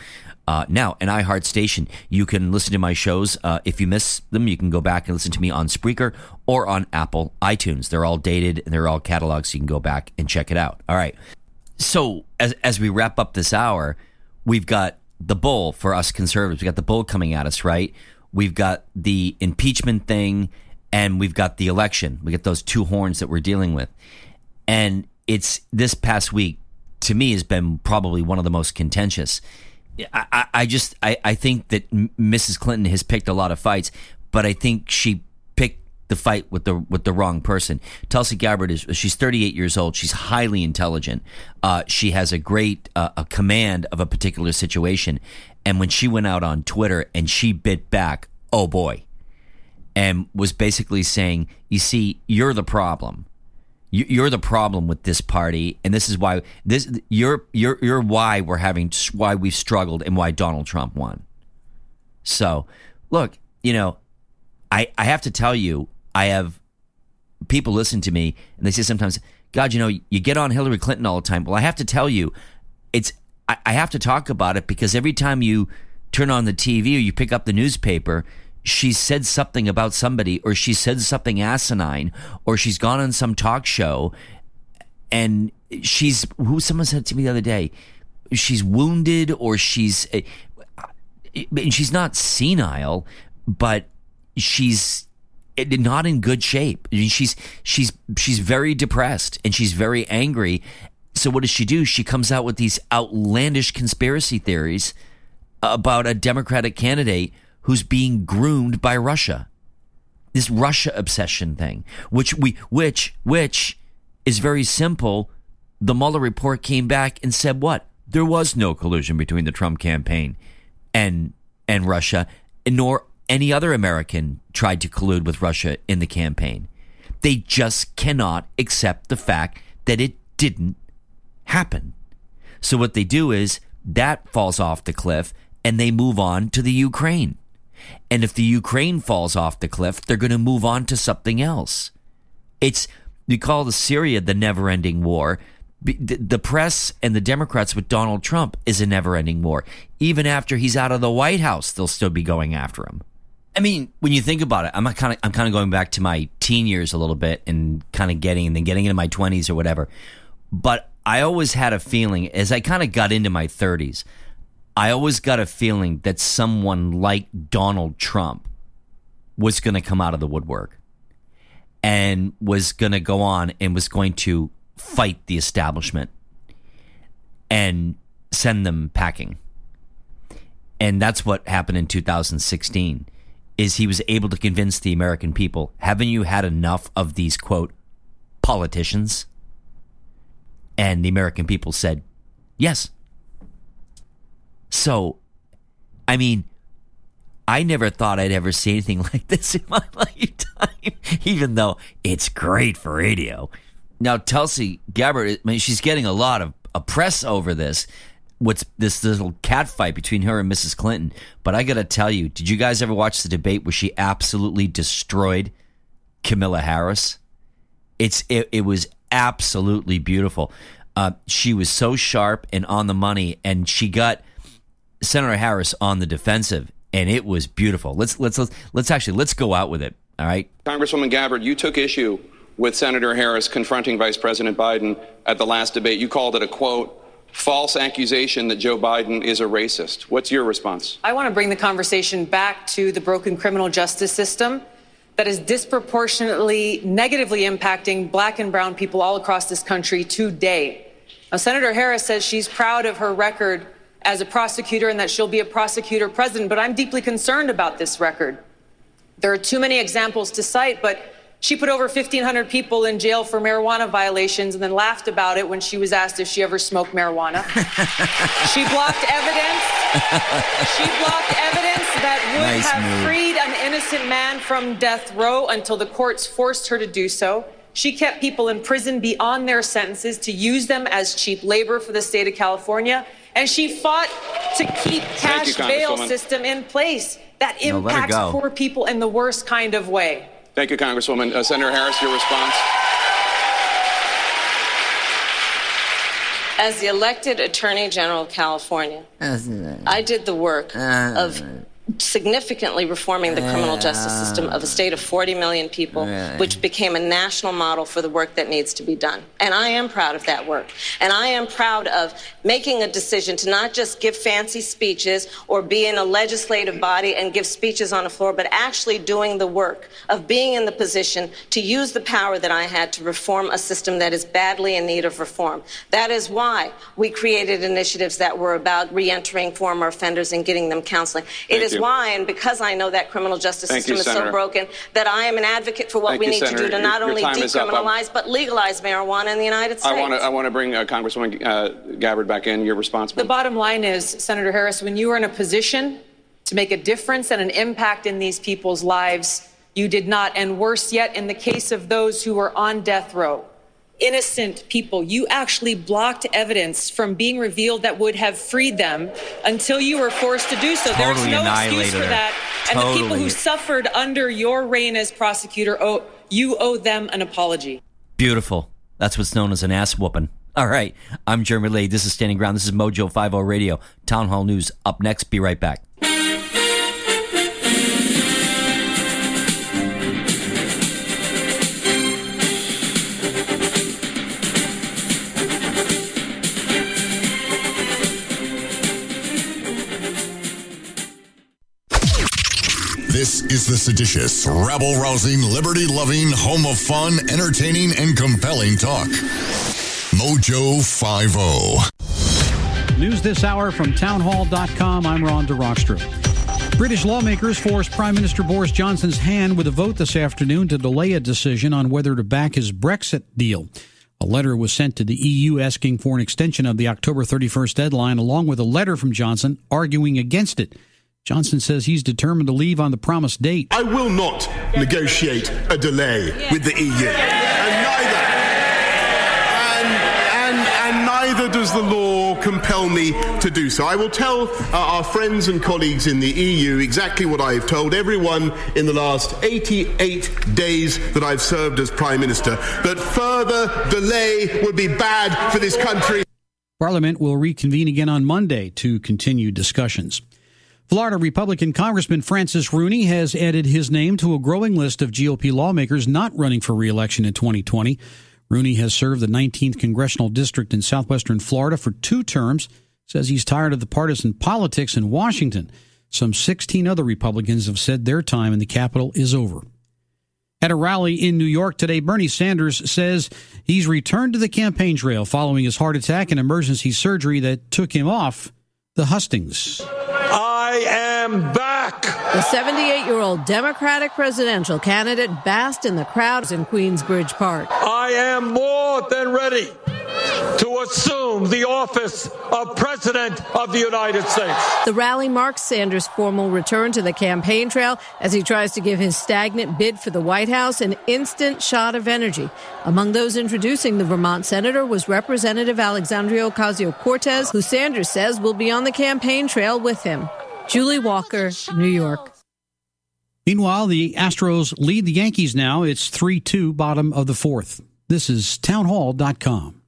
Uh, now, an iHeart station. You can listen to my shows. Uh, if you miss them, you can go back and listen to me on Spreaker or on Apple iTunes. They're all dated and they're all cataloged, so you can go back and check it out. All right. So, as, as we wrap up this hour, we've got the bull for us conservatives. We got the bull coming at us, right? We've got the impeachment thing and we've got the election. We get those two horns that we're dealing with. And it's this past week, to me, has been probably one of the most contentious I, I just I, I think that Mrs. Clinton has picked a lot of fights, but I think she picked the fight with the with the wrong person. Tulsi Gabbard is she's 38 years old. She's highly intelligent. Uh, she has a great uh, a command of a particular situation. And when she went out on Twitter and she bit back, oh boy, and was basically saying, "You see, you're the problem." you're the problem with this party, and this is why this you're you're you're why we're having why we've struggled and why Donald Trump won. So, look, you know, I I have to tell you, I have people listen to me and they say sometimes, God, you know, you get on Hillary Clinton all the time. Well, I have to tell you, it's I, I have to talk about it because every time you turn on the TV or you pick up the newspaper, she said something about somebody or she said something asinine or she's gone on some talk show and she's who someone said to me the other day she's wounded or she's eh, and she's not senile but she's eh, not in good shape. She's she's she's very depressed and she's very angry so what does she do she comes out with these outlandish conspiracy theories about a democratic candidate who's being groomed by Russia. This Russia obsession thing, which we which which is very simple. The Mueller report came back and said what? There was no collusion between the Trump campaign and and Russia, nor any other American tried to collude with Russia in the campaign. They just cannot accept the fact that it didn't happen. So what they do is that falls off the cliff and they move on to the Ukraine. And if the Ukraine falls off the cliff, they're going to move on to something else. It's, you call the Syria the never ending war. The press and the Democrats with Donald Trump is a never ending war. Even after he's out of the White House, they'll still be going after him. I mean, when you think about it, I'm kind of I'm kind of going back to my teen years a little bit and kind of getting and then getting into my 20s or whatever. But I always had a feeling as I kind of got into my 30s, I always got a feeling that someone like Donald Trump was going to come out of the woodwork and was going to go on and was going to fight the establishment and send them packing. And that's what happened in 2016 is he was able to convince the American people, haven't you had enough of these quote politicians? And the American people said, "Yes, so, I mean, I never thought I'd ever see anything [laughs] like this in my [laughs] lifetime, [laughs] even though it's great for radio. Now, Tulsi Gabbard, I mean, she's getting a lot of a press over this. What's this little cat fight between her and Mrs. Clinton? But I got to tell you, did you guys ever watch the debate where she absolutely destroyed Kamala Harris? It's it, it was absolutely beautiful. Uh, she was so sharp and on the money, and she got Senator Harris on the defensive, and it was beautiful. Let's let's let's, let's actually let's go out with it. All right, Congresswoman Gabbard, you took issue with Senator Harris confronting Vice President Biden at the last debate. You called it a quote false accusation that Joe Biden is a racist. What's your response? I want to bring the conversation back to the broken criminal justice system that is disproportionately negatively impacting black and brown people all across this country today. Now, Senator Harris says she's proud of her record as a prosecutor and that she'll be a prosecutor president. But I'm deeply concerned about this record. There are too many examples to cite, but She put over 1,500 people in jail for marijuana violations and then laughed about it when she was asked if she ever smoked marijuana. [laughs] she blocked evidence. She blocked evidence that would Nice have move. freed an innocent man from death row until the courts forced her to do so. She kept people in prison beyond their sentences to use them as cheap labor for the state of California. And she fought to keep Thank you, cash bail system in place that No, let her impacts go. poor people in the worst kind of way. Thank you, Congresswoman. Uh, Senator Harris, your response. As the elected Attorney General of California, I did the work of significantly reforming the criminal justice system of a state of 40 million people, Right. which became a national model for the work that needs to be done. And I am proud of that work. And I am proud of making a decision to not just give fancy speeches or be in a legislative body and give speeches on the floor, but actually doing the work of being in the position to use the power that I had to reform a system that is badly in need of reform. That is why we created initiatives that were about reentering former offenders and getting them counseling. It Thank is you. why, and because I know that criminal justice Thank system you, is so broken, that I am an advocate for what Thank we you, need to do to Your- not your only time is up. I'm- decriminalize but legalize marijuana in the United States. I want to I want to bring uh, Congresswoman uh, Gabbard back in. Your response. The bottom line is, Senator Harris, when you were in a position to make a difference and an impact in these people's lives, you did not. And worse yet, in the case of those who were on death row, innocent people, you actually blocked evidence from being revealed that would have freed them until you were forced to do so. There's no excuse for her. that. And the people who suffered under your reign as prosecutor, oh, you owe them an apology. Beautiful. That's what's known as an ass whooping. All right. I'm Jeremy Lee. This is Standing Ground. This is Mojo 50 Radio. Town Hall News up next. Be right back. This is the seditious, rabble rousing, liberty loving, home of fun, entertaining, and compelling talk. Mojo oh. 50. News this hour from townhall.com. I'm Ron DeRockstra. British lawmakers forced Prime Minister Boris Johnson's hand with a vote this afternoon to delay a decision on whether to back his Brexit deal. A letter was sent to the EU asking for an extension of the October 31st deadline, along with a letter from Johnson arguing against it. Johnson says he's determined to leave on the promised date. I will not negotiate a delay with the EU. And neither, and, and, and neither does the law compel me to do so. I will tell uh, our friends and colleagues in the EU exactly what I have told everyone in the last 88 days that I've served as Prime Minister that further delay would be bad for this country. Parliament will reconvene again on Monday to continue discussions. Florida Republican Congressman Francis Rooney has added his name to a growing list of GOP lawmakers not running for reelection in 2020. Rooney has served the 19th congressional district in southwestern Florida for two terms, says he's tired of the partisan politics in Washington. Some 16 other Republicans have said their time in the Capitol is over. At a rally in New York today, Bernie Sanders says he's returned to the campaign trail following his heart attack and emergency surgery that took him off the hustings. Uh, I am back. The 78 year old Democratic presidential candidate basked in the crowds in Queensbridge Park. I am more than ready to assume the office of President of the United States. The rally marks Sanders' formal return to the campaign trail as he tries to give his stagnant bid for the White House an instant shot of energy. Among those introducing the Vermont senator was Representative Alexandria Ocasio Cortez, who Sanders says will be on the campaign trail with him. Julie Walker, New York. Meanwhile, the Astros lead the Yankees now. It's 3 2, bottom of the fourth. This is townhall.com.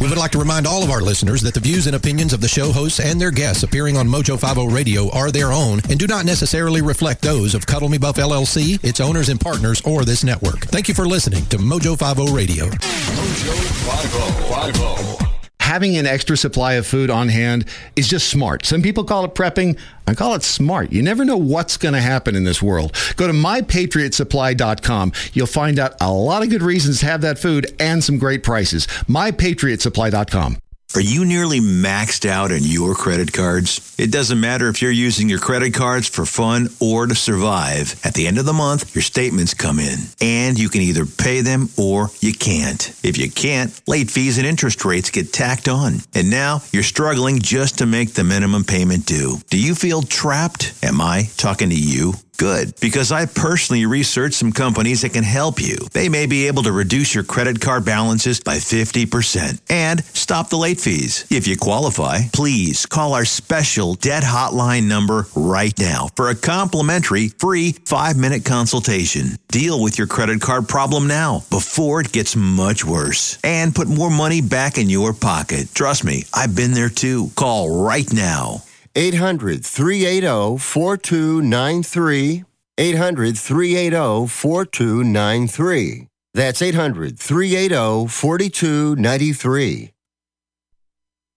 We would like to remind all of our listeners that the views and opinions of the show hosts and their guests appearing on Mojo 50 Radio are their own and do not necessarily reflect those of Cuddle Me Buff LLC, its owners and partners, or this network. Thank you for listening to Mojo 50 Radio. Having an extra supply of food on hand is just smart. Some people call it prepping. I call it smart. You never know what's going to happen in this world. Go to mypatriotsupply.com. You'll find out a lot of good reasons to have that food and some great prices. Mypatriotsupply.com. Are you nearly maxed out on your credit cards? It doesn't matter if you're using your credit cards for fun or to survive. At the end of the month, your statements come in, and you can either pay them or you can't. If you can't, late fees and interest rates get tacked on. And now you're struggling just to make the minimum payment due. Do you feel trapped? Am I talking to you? Good, because I personally researched some companies that can help you. They may be able to reduce your credit card balances by 50% and stop the late fees. If you qualify, please call our special debt hotline number right now for a complimentary free five minute consultation. Deal with your credit card problem now before it gets much worse and put more money back in your pocket. Trust me, I've been there too. Call right now. 800 380 4293. 800 380 4293. That's 800 380 4293.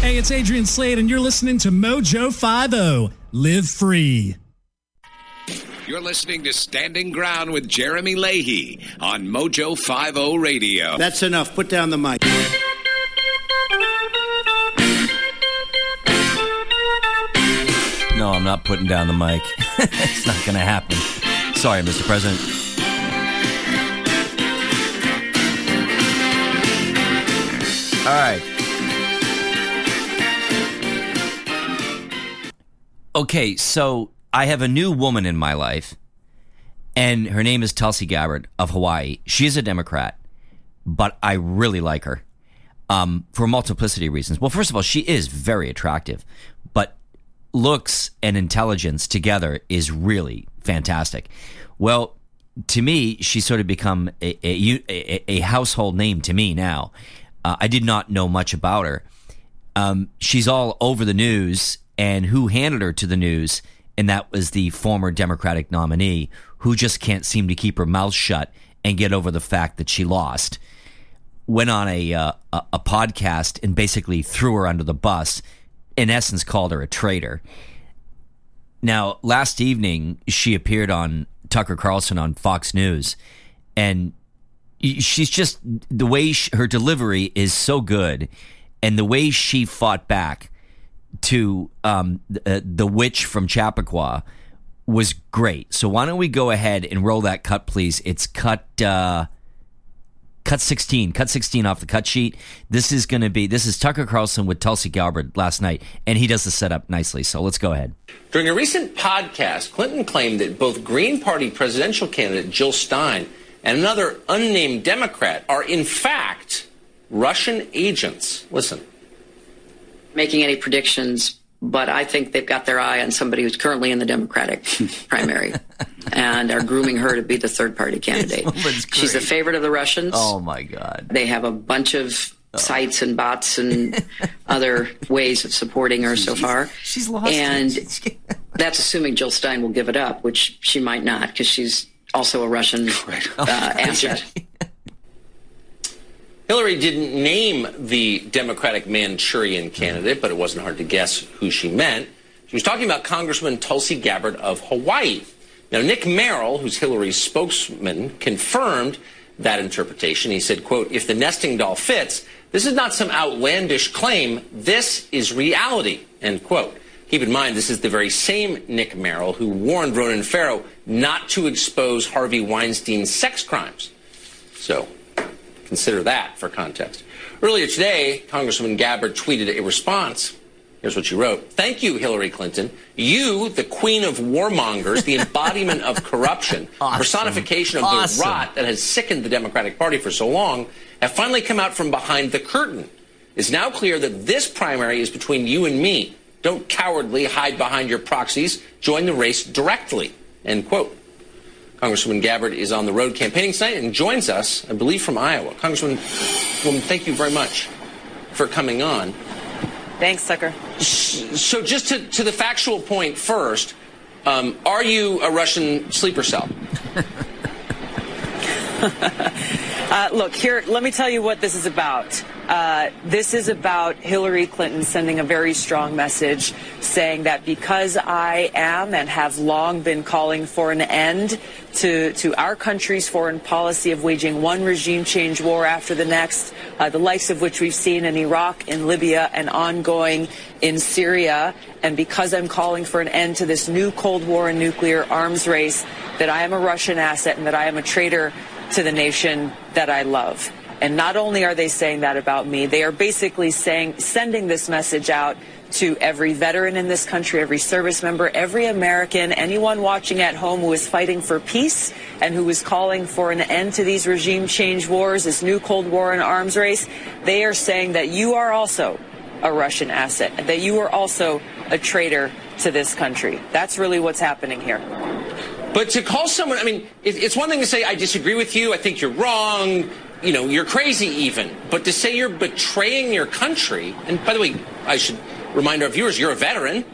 Hey, it's Adrian Slade, and you're listening to Mojo 50. Live free. You're listening to Standing Ground with Jeremy Leahy on Mojo 50 Radio. That's enough. Put down the mic. No, I'm not putting down the mic. [laughs] it's not going to happen. Sorry, Mr. President. All right. Okay, so I have a new woman in my life, and her name is Tulsi Gabbard of Hawaii. She's a Democrat, but I really like her um, for multiplicity reasons. Well, first of all, she is very attractive, but looks and intelligence together is really fantastic. Well, to me, she's sort of become a, a, a, household name to me now. Uh, I did not know much about her. Um, she's all over the news, and who handed her to the news? And that was the former Democratic nominee who just can't seem to keep her mouth shut and get over the fact that she lost. Went on a, uh, a, podcast and basically threw her under the bus. In essence, called her a traitor. Now, last evening, she appeared on Tucker Carlson on Fox News, and she's just the way she, her delivery is so good, and the way she fought back to um, the, the witch from Chappaqua was great. So why don't we go ahead and roll that cut, please? It's cut. Uh, cut 16 cut 16 off the cut sheet this is going to be this is tucker carlson with tulsi gabbard last night and he does the setup nicely so let's go ahead During a recent podcast, Clinton claimed that both Green Party presidential candidate Jill Stein and another unnamed Democrat are, in fact, Russian agents. Listen. Making any predictions, but I think they've got their eye on somebody who's currently in the Democratic [laughs] primary and are grooming her to be the third party candidate. She's the favorite of the Russians. oh my god They have a bunch of sites and bots and [laughs] other ways of supporting her so far. She's lost. And [laughs] that's assuming Jill Stein will give it up, which she might not because she's also a Russian uh, asset. Hillary didn't name the Democratic Manchurian candidate, but it wasn't hard to guess who she meant. She was talking about Congressman Tulsi Gabbard of Hawaii. Now, Nick Merrill, who's Hillary's spokesman, confirmed that interpretation. He said, quote, if the nesting doll fits, this is not some outlandish claim. This is reality, end quote. Keep in mind, this is the very same Nick Merrill who warned Ronan Farrow not to expose Harvey Weinstein's sex crimes. So consider that for context. Earlier today, Congresswoman Gabbard tweeted a response. Here's what she wrote. Thank you, Hillary Clinton. You, the queen of warmongers, the embodiment of corruption, [laughs] Awesome. personification of Awesome. the rot that has sickened the Democratic Party for so long, have finally come out from behind the curtain. It's now clear that this primary is between you and me. Don't cowardly hide behind your proxies. Join the race directly. End quote. Congresswoman Gabbard is on the road campaigning tonight and joins us, I believe, from Iowa. Congresswoman, woman, thank you very much for coming on. Thanks, Tucker. So, just to, to the factual point first, um, are you a Russian sleeper cell? [laughs] uh, look, here, let me tell you what this is about. Uh, this is about Hillary Clinton sending a very strong message saying that because I am and have long been calling for an end to, to our country's foreign policy of waging one regime change war after the next, uh, the likes of which we've seen in Iraq, in Libya, and ongoing in Syria, and because I'm calling for an end to this new Cold War and nuclear arms race, that I am a Russian asset and that I am a traitor to the nation that I love. And not only are they saying that about me, they are basically saying, sending this message out to every veteran in this country, every service member, every American, anyone watching at home who is fighting for peace and who is calling for an end to these regime change wars, this new Cold War and arms race. They are saying that you are also a Russian asset, that you are also a traitor to this country. That's really what's happening here. But to call someone, I mean, it's one thing to say, I disagree with you, I think you're wrong, you know, you're crazy even. But to say you're betraying your country, and by the way, I should remind our viewers, you're a veteran.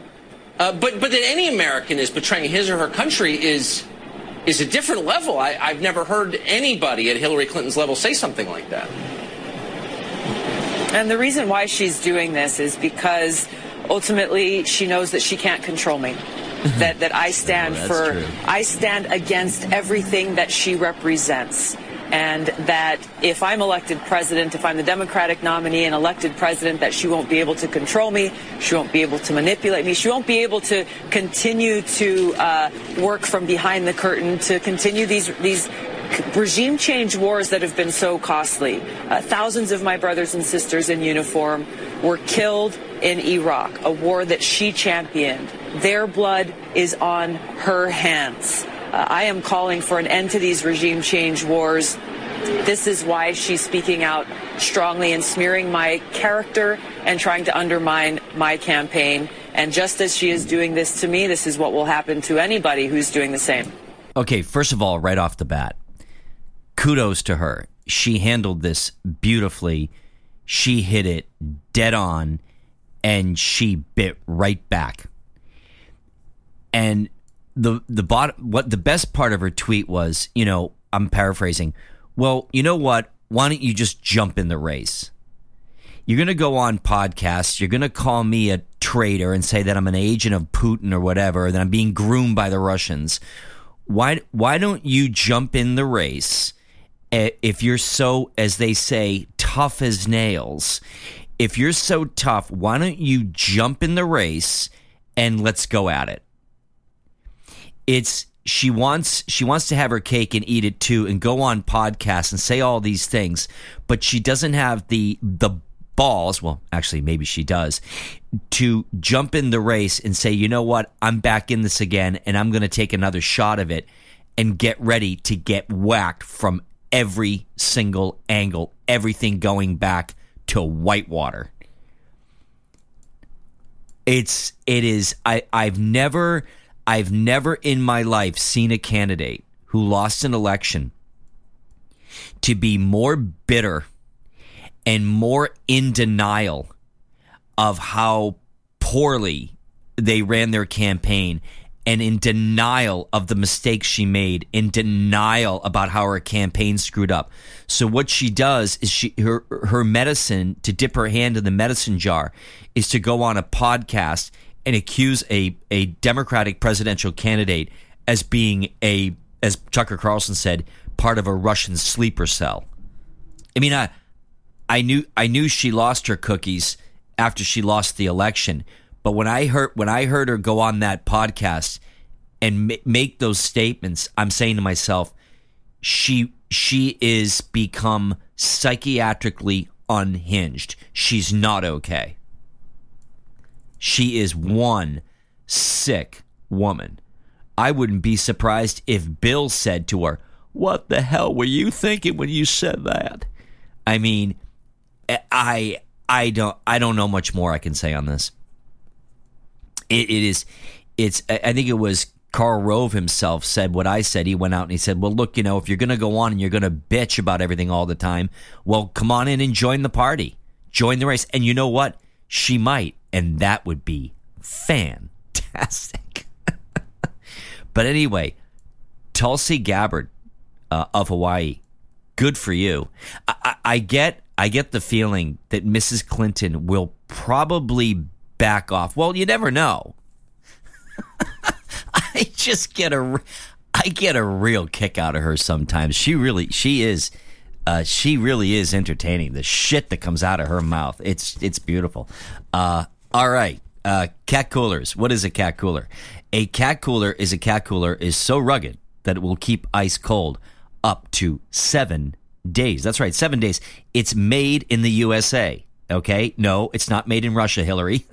Uh, but but that any American is betraying his or her country is is a different level. I, I've never heard anybody at Hillary Clinton's level say something like that. And the reason why she's doing this is because ultimately she knows that she can't control me. [laughs] that that I stand for true. I stand against everything that she represents and that if I'm elected president, if I'm the Democratic nominee and elected president, that she won't be able to control me, she won't be able to manipulate me, she won't be able to continue to uh, work from behind the curtain, to continue these these regime change wars that have been so costly. Uh, thousands of my brothers and sisters in uniform were killed in Iraq, a war that she championed. Their blood is on her hands. Uh, I am calling for an end to these regime change wars. This is why she's speaking out strongly and smearing my character and trying to undermine my campaign. And just as she is doing this to me, this is what will happen to anybody who's doing the same. Okay, first of all, right off the bat, kudos to her. She handled this beautifully. She hit it dead on and she bit right back. And the the bot what the best part of her tweet was, you know, I'm paraphrasing. Well, you know what? Why don't you just jump in the race? You're going to go on podcasts. You're going to call me a traitor and say that I'm an agent of Putin or whatever, that I'm being groomed by the Russians. Why why don't you jump in the race Eh, if you're so as they say tough as nails? If you're so tough, why don't you jump in the race and let's go at it? it's she wants she wants to have her cake and eat it too and go on podcasts and say all these things but she doesn't have the the balls well actually maybe she does to jump in the race and say you know what i'm back in this again and i'm going to take another shot of it and get ready to get whacked from every single angle everything going back to whitewater it's it is i i've never I've never in my life seen a candidate who lost an election to be more bitter and more in denial of how poorly they ran their campaign and in denial of the mistakes she made, in denial about how her campaign screwed up. So what she does is she her her medicine to dip her hand in the medicine jar is to go on a podcast and accuse a, a Democratic presidential candidate as being a, as Tucker Carlson said, part of a Russian sleeper cell. I mean, I, I knew I knew she lost her cookies after she lost the election, but when I heard when I heard her go on that podcast and m- make those statements, I'm saying to myself, she she is become psychiatrically unhinged. She's not okay. She is one sick woman. I wouldn't be surprised if Bill said to her, What the hell were you thinking when you said that? I mean, eh, I I don't I don't know much more I can say on this. It, it is it's I think it was Karl Rove himself said what I said. He went out and he said, Well, look, you know, if you're going to go on and you're going to bitch about everything all the time, well, come on in and join the party join the race. And you know what? She might, and that would be fantastic. [laughs] but anyway, Tulsi Gabbard uh, of Hawaii, good for you. I, I, I get I get the feeling that Mrs. Clinton will probably back off. Well, you never know. [laughs] I just get a I get a real kick out of her sometimes. She really she is uh, she really is entertaining. The shit that comes out of her mouth, it's it's beautiful. Uh, all right, uh, cat coolers. What is a cat cooler? A cat cooler is a cat cooler is so rugged that it will keep ice cold up to seven days. That's right, seven days. It's made in the USA. Okay, no, it's not made in Russia, Hillary.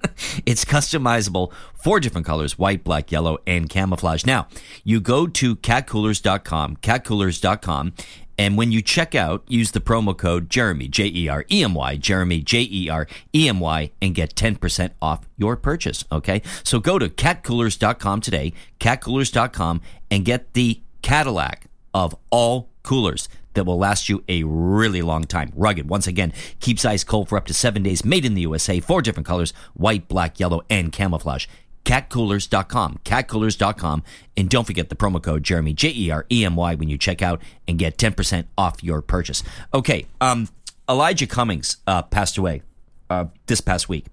[laughs] it's customizable, four different colors white, black, yellow, and camouflage. Now, you go to catcoolers.com, catcoolers.com, and when you check out, use the promo code Jeremy, J E R E M Y, Jeremy, J E R E M Y, and get 10% off your purchase. Okay? So go to catcoolers.com today, catcoolers.com, and get the Cadillac of all coolers that will last you a really long time. Rugged, once again, keeps ice cold for up to seven days, made in the USA, four different colors white, black, yellow, and camouflage. Catcoolers.com, catcoolers.com, and don't forget the promo code Jeremy, J E R E M Y, when you check out and get 10% off your purchase. Okay, um, Elijah Cummings uh, passed away uh, this past week.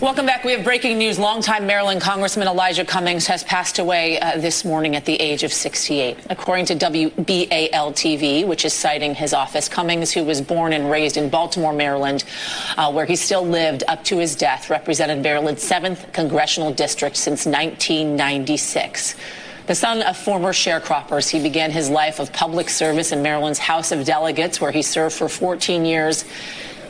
Welcome back. We have breaking news. Longtime Maryland Congressman Elijah Cummings has passed away uh, this morning at the age of 68. According to WBAL TV, which is citing his office, Cummings, who was born and raised in Baltimore, Maryland, uh, where he still lived up to his death, represented Maryland's 7th congressional district since 1996. The son of former sharecroppers, he began his life of public service in Maryland's House of Delegates, where he served for 14 years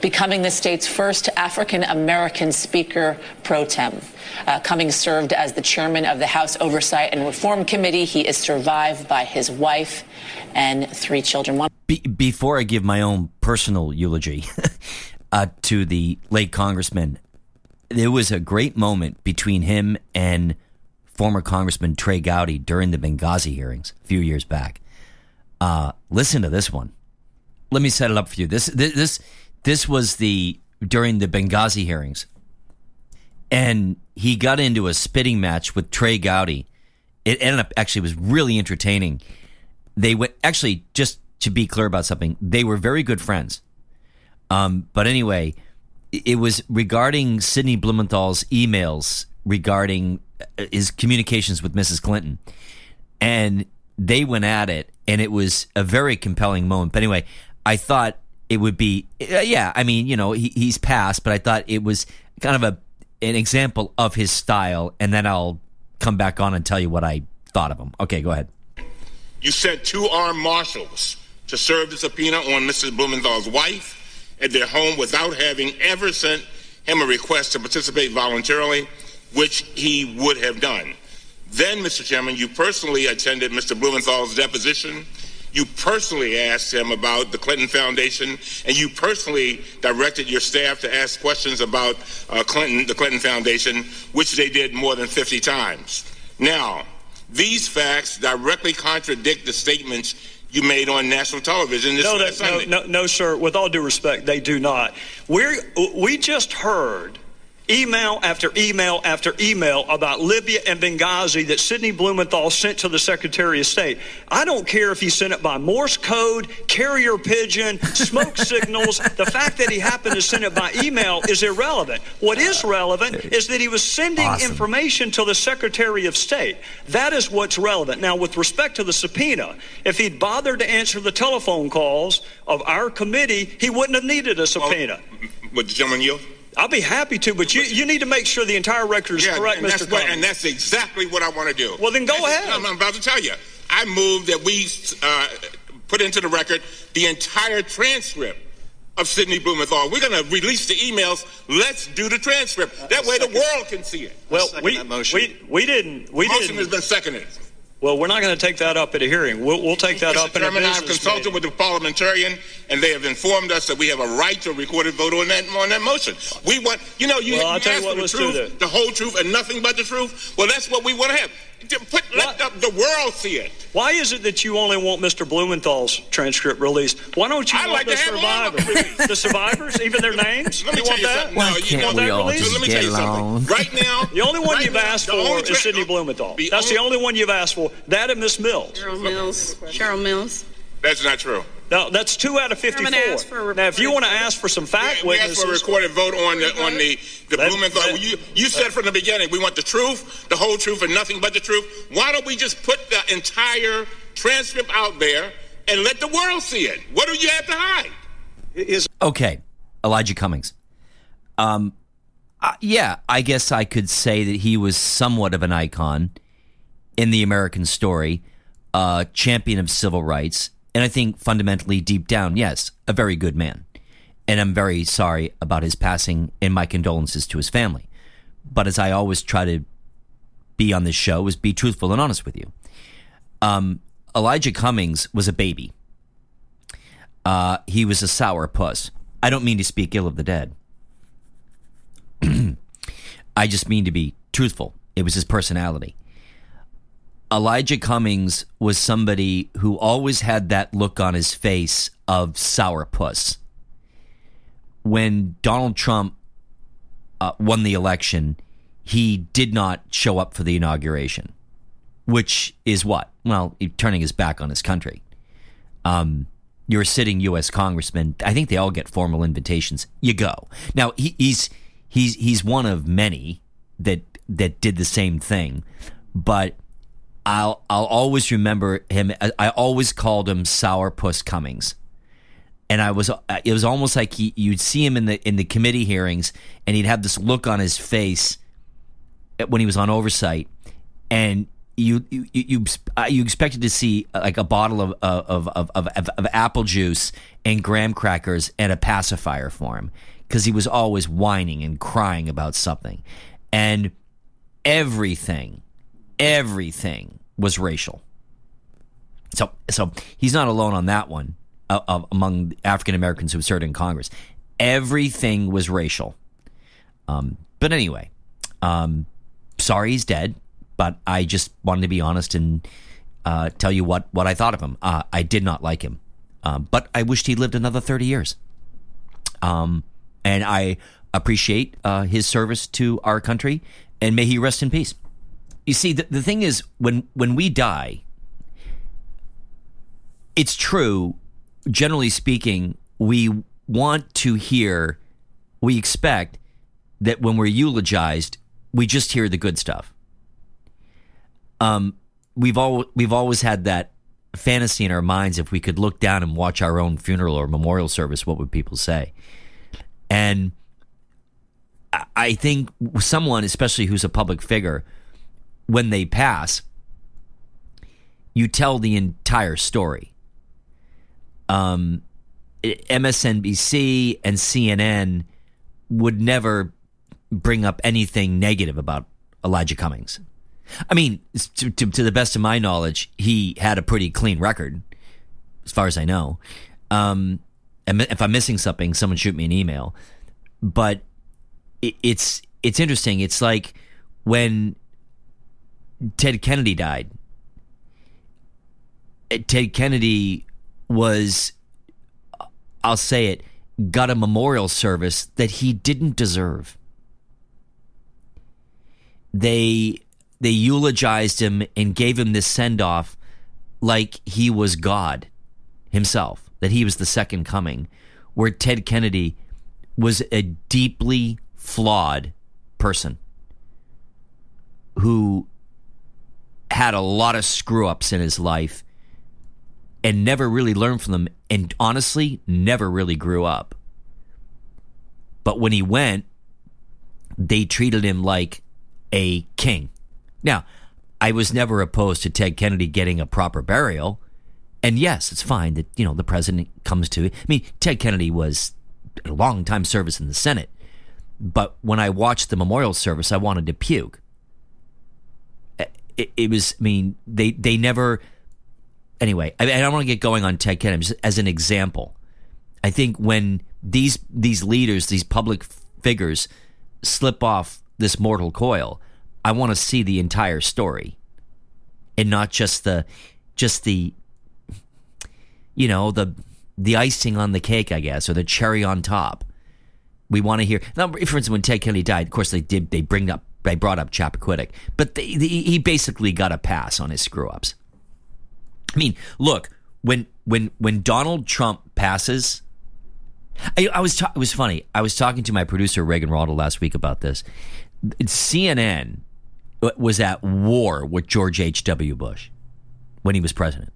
becoming the state's first African American Speaker pro tem. Uh, Cummings served as the chairman of the House Oversight and Reform Committee. He is survived by his wife and three children. One- Be- before I give my own personal eulogy [laughs] uh, to the late congressman, there was a great moment between him and former Congressman Trey Gowdy during the Benghazi hearings a few years back. Uh, listen to this one. Let me set it up for you. This this, this this was the during the Benghazi hearings, and he got into a spitting match with Trey Gowdy. It ended up actually was really entertaining. They went actually just to be clear about something. They were very good friends. Um, but anyway, it was regarding Sidney Blumenthal's emails regarding uh, his communications with Mrs. Clinton, and they went at it, and it was a very compelling moment. But anyway, I thought it would be uh, yeah i mean you know he, he's passed but i thought it was kind of a an example of his style and then i'll come back on and tell you what i thought of him. Okay go ahead. You sent two armed marshals to serve the subpoena on mrs blumenthal's wife at their home without having ever sent him a request to participate voluntarily which he would have done. Then mr chairman you personally attended mr blumenthal's deposition you personally asked him about the Clinton Foundation, and you personally directed your staff to ask questions about uh, Clinton, the Clinton Foundation, which they did more than 50 times. Now, these facts directly contradict the statements you made on national television this no, that, Sunday. No, no, no, sir. With all due respect, they do not. we we just heard email after email after email about Libya and Benghazi that Sidney Blumenthal sent to the Secretary of State. I don't care if he sent it by Morse code, carrier pigeon, smoke [laughs] signals. The fact that he happened to send it by email is irrelevant. What is relevant is that he was sending awesome. information to the Secretary of State. That is what's relevant. Now, with respect to the subpoena, if he'd bothered to answer the telephone calls of our committee, he wouldn't have needed a subpoena. Well, would the gentleman yield? I'll be happy to, but you, you need to make sure the entire record is yeah, correct, Mr. What, and that's exactly what I want to do. Well, then go that's ahead. I'm, I'm about to tell you. I move that we uh, put into the record the entire transcript of Sidney Blumenthal. We're going to release the emails. Let's do the transcript. That way the world can see it. Well, we, we, we didn't. We motion didn't. has been seconded. Well, we're not going to take that up at a hearing. We'll, we'll take that Mr. up in a Chairman, business I've consulted with the parliamentarian, and they have informed us that we have a right to a recorded vote on that on that motion. We want, you know, you, Well, you ask what, for the truth, the whole truth, and nothing but the truth. Well, that's what we want to have. To Put, let the, the world see it. Why is it that you only want Mr. Blumenthal's transcript released? Why don't you I'd want like the to have all of survivors? [laughs] the survivors, even their names? Let me you tell want you that? something. No, you want we that all released? just Let me get tell you along? something. Right now, [laughs] The only one right you've now, asked for only is tra- Sidney Blumenthal. the That's the only one you've asked for. That and Miss Mills. Cheryl Mills. Cheryl Mills. That's not true. Now, that's two out of 54. Chairman asked for a Now, if you want to ask for some fact We asked for a recorded vote on the on the the That- Blumenthal. that- you you said from the beginning we want the truth, the whole truth, and nothing but the truth. Why don't we just put the entire transcript out there and let the world see it? What do you have to hide? is Okay, Elijah Cummings. Um, uh, yeah, I guess I could say that he was somewhat of an icon in the American story, uh, champion of civil rights, and I think fundamentally, deep down, yes, a very good man. And I'm very sorry about his passing, and my condolences to his family. But as I always try to be on this show, is be truthful and honest with you. Um, Elijah Cummings was a baby. Uh, he was a sour puss. I don't mean to speak ill of the dead. [clears throat] I just mean to be truthful. It was his personality. Elijah Cummings was somebody who always had that look on his face of sourpuss. When Donald Trump uh, won the election, he did not show up for the inauguration, which is what? Well, turning his back on his country. Um, you're a sitting U.S. congressman. I think they all get formal invitations. You go. Now he, he's he's he's one of many that that did the same thing, but I'll I'll always remember him. I, always called him Sourpuss Cummings, and I was it was almost like he, you'd see him in the in the committee hearings, and he'd have this look on his face when he was on oversight, and you you you, uh, you expected to see uh, like a bottle of, of of of of apple juice and graham crackers and a pacifier for him because he was always whining and crying about something, and everything everything was racial. So so he's not alone on that one uh, uh, among African Americans who served in Congress. Everything was racial. Um, but anyway, um, sorry he's dead. But I just wanted to be honest and uh, tell you what, what I thought of him. Uh, I did not like him, um, but I wished he lived another thirty years. Um, and I appreciate uh, his service to our country, and may he rest in peace. You see, the, the thing is, when when we die, it's true. Generally speaking, we want to hear, we expect that when we're eulogized, we just hear the good stuff. Um, we've all we've always had that fantasy in our minds. If we could look down and watch our own funeral or memorial service, what would people say? And I- think someone, especially who's a public figure, when they pass, you tell the entire story. Um, MSNBC and CNN would never bring up anything negative about Elijah Cummings. I mean, to, to, to the best of my knowledge, he had a pretty clean record, as far as I know. Um, if I'm missing something, someone shoot me an email. But it, it's it's interesting. It's like when Ted Kennedy died. Uh, Ted Kennedy was, uh, I'll say it, got a memorial service that he didn't deserve. They they eulogized him and gave him this send off like he was God himself, that he was the second coming, where Ted Kennedy was a deeply flawed person who had a lot of screw ups in his life and never really learned from them and honestly never really grew up. But when he went, they treated him like a king. Now, I was never opposed to Ted Kennedy getting a proper burial. And yes, it's fine that, you know, the president comes to I mean, Ted Kennedy was a long time service in the Senate. But when I watched the memorial service, I wanted to puke. It, it was. I mean, they they never. Anyway, I, I don't want to get going on Ted Kennedy just as an example. I think when these these leaders, these public figures, slip off this mortal coil, I want to see the entire story, and not just the just the you know the the icing on the cake, I guess, or the cherry on top. We want to hear. Now, for instance, when Ted Kennedy died, of course they did. They bring up they brought up Chappaquiddick, but they, they, he basically got a pass on his screw ups. I mean, look when when when Donald Trump passes. I, I was ta- it was funny. I was talking to my producer Reagan Ronald last week about this. CNN was at war with George H. W. Bush when he was president,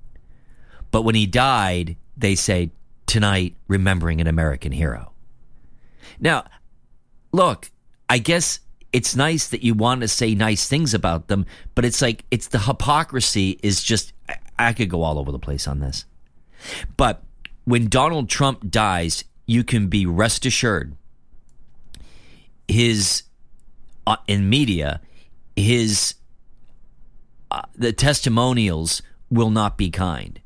but when he died, they say tonight remembering an American hero. Now, look, I guess it's nice that you want to say nice things about them, but it's like it's the hypocrisy is just I, I could go all over the place on this. But when Donald Trump dies, you can be rest assured his uh, in media his uh, the testimonials will not be kind.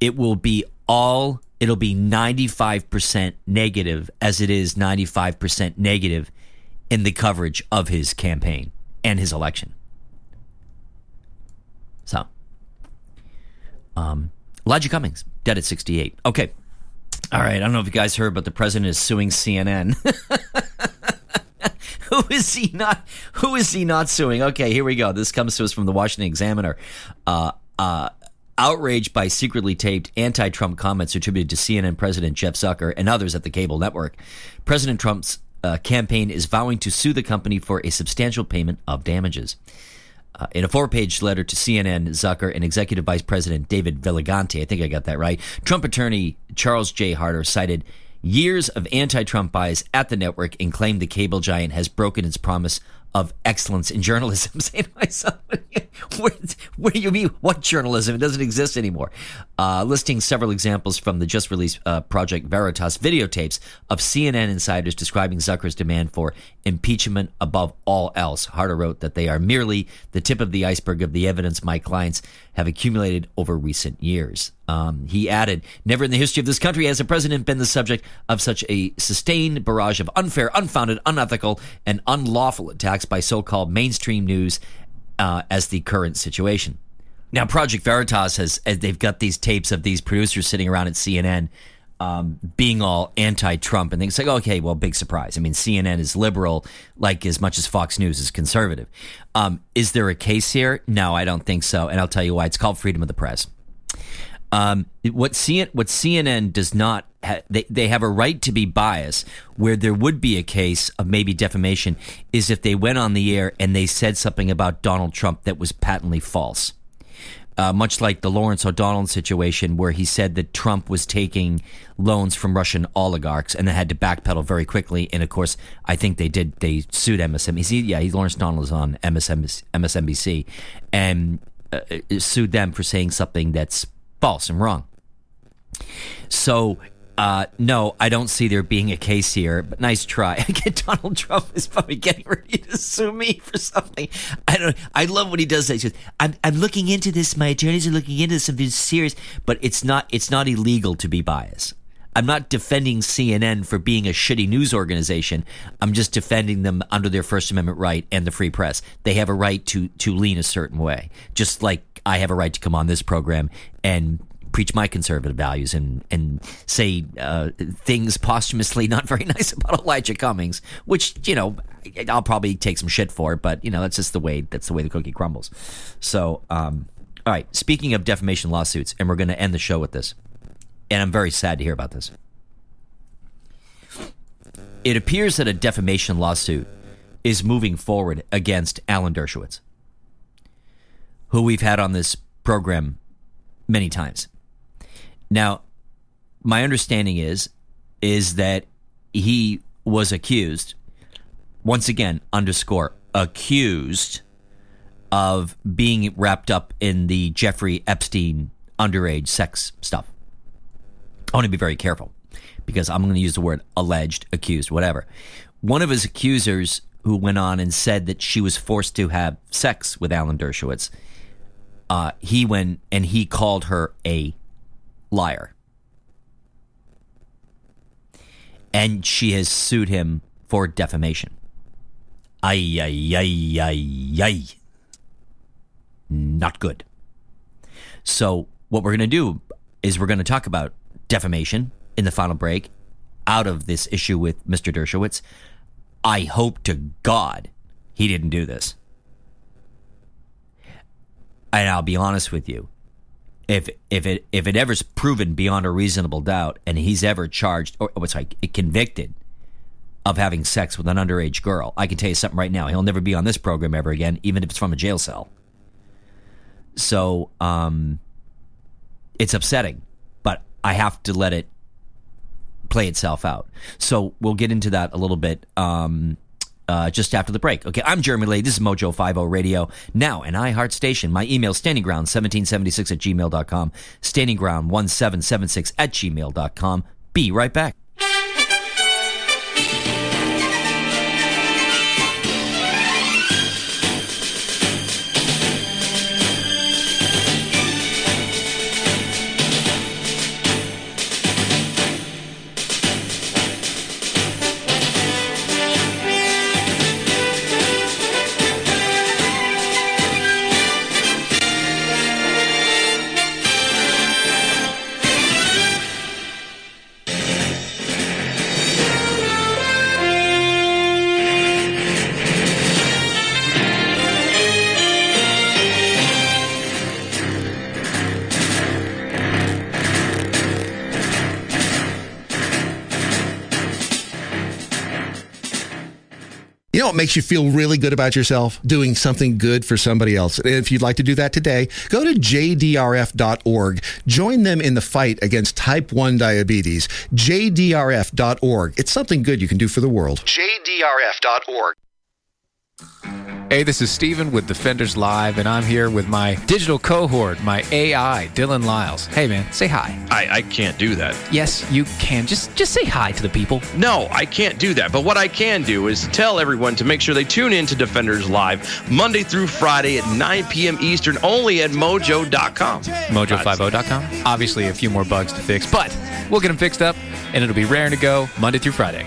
It will be all it'll be 95% negative as it is 95% negative in the coverage of his campaign and his election. So, um, Elijah Cummings, dead at 68. Okay. All right. I don't know if you guys heard, but the president is suing CNN. [laughs] who is he not? Who is he not suing? Okay, here we go. This comes to us from the Washington Examiner. Uh, uh, outraged by secretly taped anti-Trump comments attributed to CNN President Jeff Zucker and others at the cable network, President Trump's uh, campaign is vowing to sue the company for a substantial payment of damages. Uh, in a four page letter to CNN, Zucker and Executive Vice President David Villigante, I think I got that right, Trump attorney Charles J. Harder cited years of anti Trump bias at the network and claimed the cable giant has broken its promise of excellence in journalism. [laughs] Say to myself, where, where do you mean? What journalism? It doesn't exist anymore. Uh, listing several examples from the just released uh, Project Veritas videotapes of CNN insiders describing Zucker's demand for impeachment above all else. Harder wrote that they are merely the tip of the iceberg of the evidence my clients have accumulated over recent years. Um, he added, Never in the history of this country has a president been the subject of such a sustained barrage of unfair, unfounded, unethical, and unlawful attacks by so called mainstream news uh, as the current situation. Now, Project Veritas has, they've got these tapes of these producers sitting around at CNN um, being all anti-Trump, and things like, okay, well, big surprise. I mean, CNN is liberal, like as much as Fox News is conservative. Um, is there a case here? No, I don't think so, and I'll tell you why. It's called freedom of the press. Um, what, CNN, what CNN does not, ha- they, they have a right to be biased. Where there would be a case of maybe defamation is if they went on the air and they said something about Donald Trump that was patently false uh, much like the Lawrence O'Donnell situation, where he said that Trump was taking loans from Russian oligarchs and they had to backpedal very quickly. And of course, I think they did. They sued MSNBC. Yeah, he, Lawrence O'Donnell is on MSNBC, MSNBC and uh, sued them for saying something that's false and wrong. So uh, no, I don't see there being a case here, but nice try. [laughs] I get Donald Trump is probably getting ready to sue me for something. I don't. I love what he does. He says, "I'm I'm looking into this. My attorneys are looking into something serious, but it's not it's not illegal to be biased. I'm not defending CNN for being a shitty news organization. I'm just defending them under their First Amendment right and the free press. They have a right to to lean a certain way, just like I have a right to come on this program and preach my conservative values and and say uh, things posthumously not very [laughs] nice about Elijah Cummings, which you know I'll probably take some shit for, but you know that's just the way that's the way the cookie crumbles. So, um, all right. Speaking of defamation lawsuits, and we're going to end the show with this, and I'm very sad to hear about this. It appears that a defamation lawsuit is moving forward against Alan Dershowitz, who we've had on this program many times. Now, my understanding is is that he was accused once again underscore accused of being wrapped up in the Jeffrey Epstein underage sex stuff. I want to be very careful because I'm going to use the word alleged, accused, whatever. One of his accusers who went on and said that she was forced to have sex with Alan Dershowitz, uh, he went and he called her a liar. And she has sued him for defamation. Ay, ay, ay, ay, ay. Not good. So, what we're going to do is we're going to talk about defamation in the final break out of this issue with Mr. Dershowitz. I hope to God he didn't do this. And I'll be honest with you. If if it if it ever's proven beyond a reasonable doubt and he's ever charged or what's like convicted of having sex with an underage girl, I can tell you something right now. He'll never be on this program ever again, even if it's from a jail cell. So um it's upsetting, but I have to let it play itself out. So we'll get into that a little bit um, uh, just after the break. Okay, I'm Jeremy Lee. This is Mojo 50 Radio. Now, an iHeart station. My email, standingground1776 at gmail.com. Standingground1776 at gmail.com. Be right back. Makes you feel really good about yourself? Doing something good for somebody else. If you'd like to do that today, go to jdrf.org. Join them in the fight against type 1 diabetes. jdrf.org. It's something good you can do for the world. jdrf.org. Hey, this is Steven with Defenders Live, and I'm here with my digital cohort, my AI, Dylan Lyles. Hey, man, say hi. I, I can't do that. Yes, you can. Just just say hi to the people. No, I can't do that. But what I can do is tell everyone to make sure they tune in to Defenders Live Monday through Friday at 9 p.m. Eastern only at mojo.com. Mojo50.com. Obviously, a few more bugs to fix, but we'll get them fixed up, and it'll be raring to go Monday through Friday.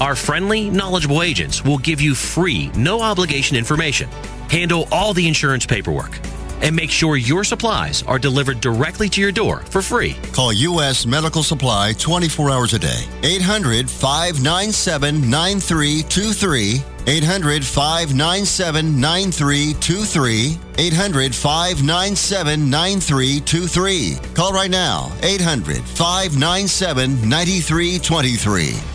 Our friendly, knowledgeable agents will give you free, no obligation information, handle all the insurance paperwork, and make sure your supplies are delivered directly to your door for free. Call U.S. Medical Supply 24 hours a day. 800 597 9323. 800 597 9323. 800 597 9323. Call right now. 800 597 9323.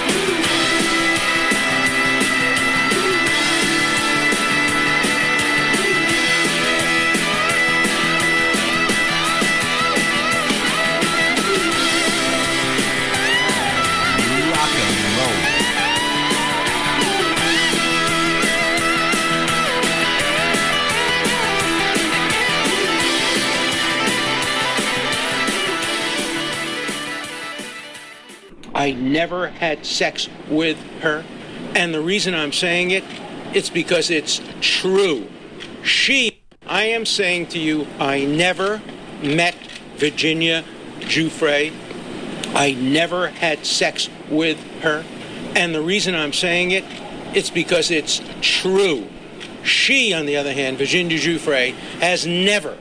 I never had sex with her. And the reason I'm saying it, it's because it's true. She, I am saying to you, I never met Virginia Giuffre. I never had sex with her. And the reason I'm saying it, it's because it's true. She, on the other hand, Virginia Giuffre, has never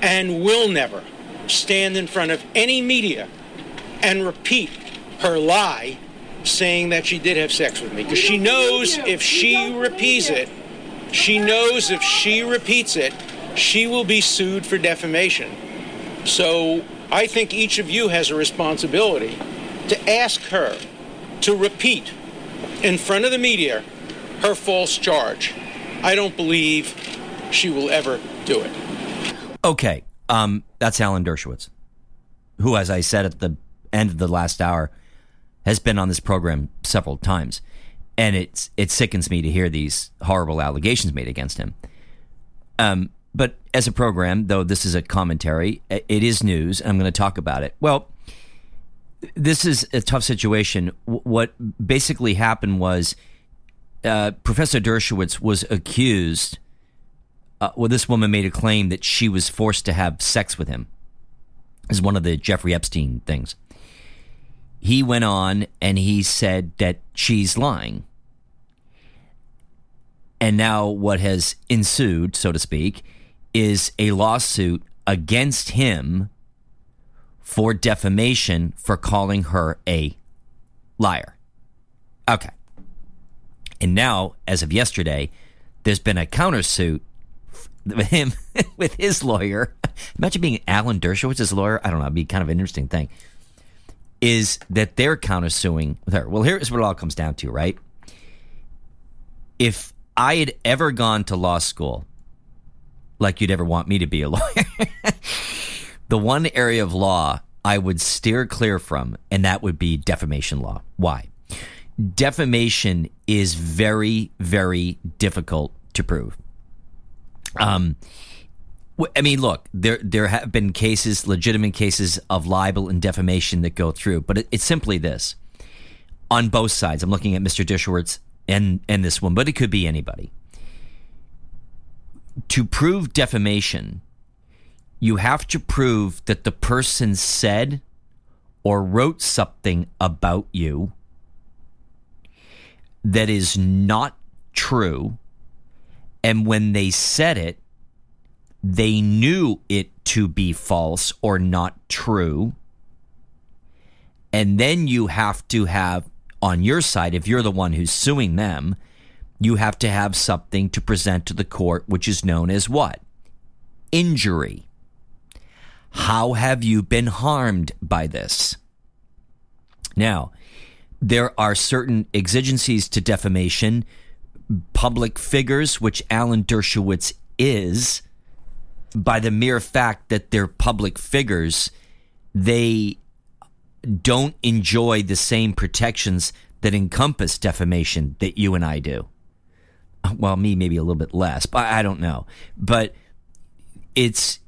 and will never stand in front of any media and repeat her lie saying that she did have sex with me because she knows if she repeats it, she knows if she repeats it, she will be sued for defamation. So I think each of you has a responsibility to ask her to repeat in front of the media her false charge. I don't believe she will ever do it. Okay, um, that's Alan Dershowitz, who, as I said at the end of the last hour, has been on this program several times, and it's it sickens me to hear these horrible allegations made against him. Um, but as a program, though this is a commentary, it is news, and I'm going to talk about it. Well, this is a tough situation. What basically happened was uh, Professor Dershowitz was accused. Uh, well, this woman made a claim that she was forced to have sex with him. Is one of the Jeffrey Epstein things he went on and he said that she's lying. And now, what has ensued, so to speak, is a lawsuit against him for defamation for calling her a liar. Okay. And now, as of yesterday, there's been a countersuit with him, [laughs] with his lawyer. Imagine being Alan Dershowitz's lawyer. I don't know. It'd be kind of an interesting thing is that they're countersuing her. Well, here's what it all comes down to, right? If I had ever gone to law school, like you'd ever want me to be a [laughs] lawyer, the one area of law I would steer clear from, and that would be defamation law. Why? Defamation is very, very difficult to prove. Um, I mean, look, there there have been cases, legitimate cases of libel and defamation that go through, but it, it's simply this: on both sides. I'm looking at Mr. Dershowitz and and this one, but it could be anybody. To prove defamation, you have to prove that the person said or wrote something about you that is not true, and when they said it they knew it to be false or not true. And then you have to have on your side, if you're the one who's suing them, you have to have something to present to the court, which is known as what? Injury. How have you been harmed by this? Now, there are certain exigencies to defamation. Public figures, which Alan Dershowitz is, by the mere fact that they're public figures, they don't enjoy the same protections that encompass defamation that you and I do. Well, me maybe a little bit less, but I don't know. But it's